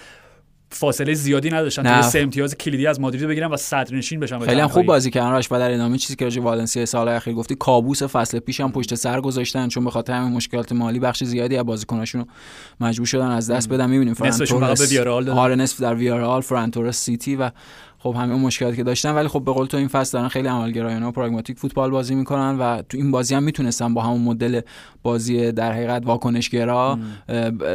فاصله زیادی نداشتن تا سه امتیاز کلیدی از مادرید بگیرن و صدرنشین بشن
خیلی خوب بازی کردن راش و در ادامه چیزی که راجع والنسیا سال اخیر گفتی کابوس فصل پیش هم پشت سر گذاشتن چون به خاطر همین مشکلات مالی بخش زیادی از بازیکناشون مجبور شدن از دست بدن. می‌بینیم
فرانتورس
آره نصف در ویارال فرانتورس سیتی و خب همه اون مشکلاتی که داشتن ولی خب به قول تو این فصل دارن خیلی عملگرایانه و پراگماتیک فوتبال بازی می‌کنن و تو این بازی هم می‌تونستن با همون مدل بازی در حقیقت واکنشگرا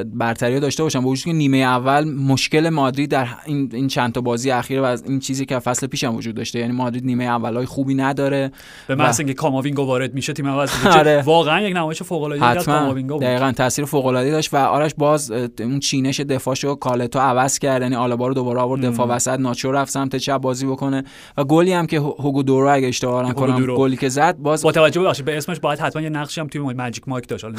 برتری داشته باشن. با وجودی که نیمه اول مشکل مادرید در این این چند تا بازی اخیر و از این چیزی که فصل پیش هم وجود داشته یعنی مادرید نیمه اولای خوبی نداره
به محض اینکه کاماوینگو وارد میشه تیم عوض آره. واقعا یک نمایش فوق العاده از کاماوینگو
دقیقاً تاثیر فوق العاده داشت و آرش باز اون چینش دفاعشو کارلتو عوض کرد یعنی آلابا رو دوباره آورد دفاع وسط ناچو رفت سمت چپ بازی بکنه. و گلی هم که هوگو دورو اگه اشتباه نکنم گلی که زد باز
با توجه به به اسمش باید حتما یه نقشی هم توی ماجیک مایک داشت [laughs]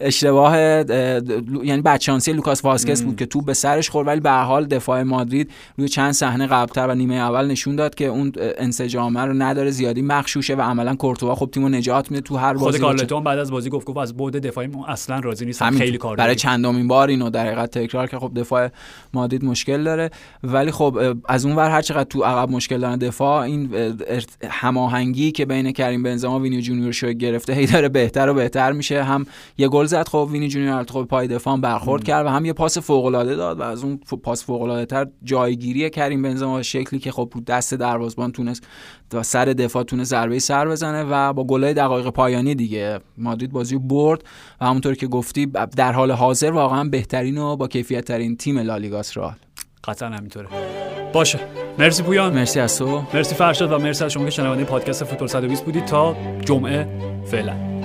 اشتباه یعنی بچانسی لوکاس واسکس بود که تو به سرش خورد ولی به حال دفاع مادرید روی چند صحنه قبلتر و نیمه اول نشون داد که اون انسجامه رو نداره زیادی مخشوشه و عملا کورتوا خب تیمو نجات میده تو هر بازی
خود کارلتون بعد از بازی گفت گفت از بعد دفاعی اصلا راضی نیست خیلی کار
برای چندمین بار اینو در حقیقت تکرار که خب دفاع مادرید مشکل داره. ولی خب از اون ور هر چقدر تو عقب مشکل دارن دفاع این هماهنگی که بین کریم بنزما و وینی جونیور شکل گرفته هی داره بهتر و بهتر میشه. هم یه گل زد خب وینی جونیور خب پای دفاع برخورد کرد و هم یه پاس فوق العاده داد و از اون پاس فوق العاده تر جایگیری کریم بنزما شکلی که خب دست دروازه‌بان تونست و سر دفاع تونه ضربه سر بزنه و با گلای دقایق پایانی دیگه مادرید بازی برد و همونطور که گفتی در حال حاضر واقعا بهترین و با کیفیت ترین تیم لالیگاس رئال
قطعا همینطوره. باشه. مرسی پویان.
مرسی از تو.
مرسی فرشاد و مرسی از شما که شنونده پادکست فوتبال 120 بودید. تا جمعه فعلا.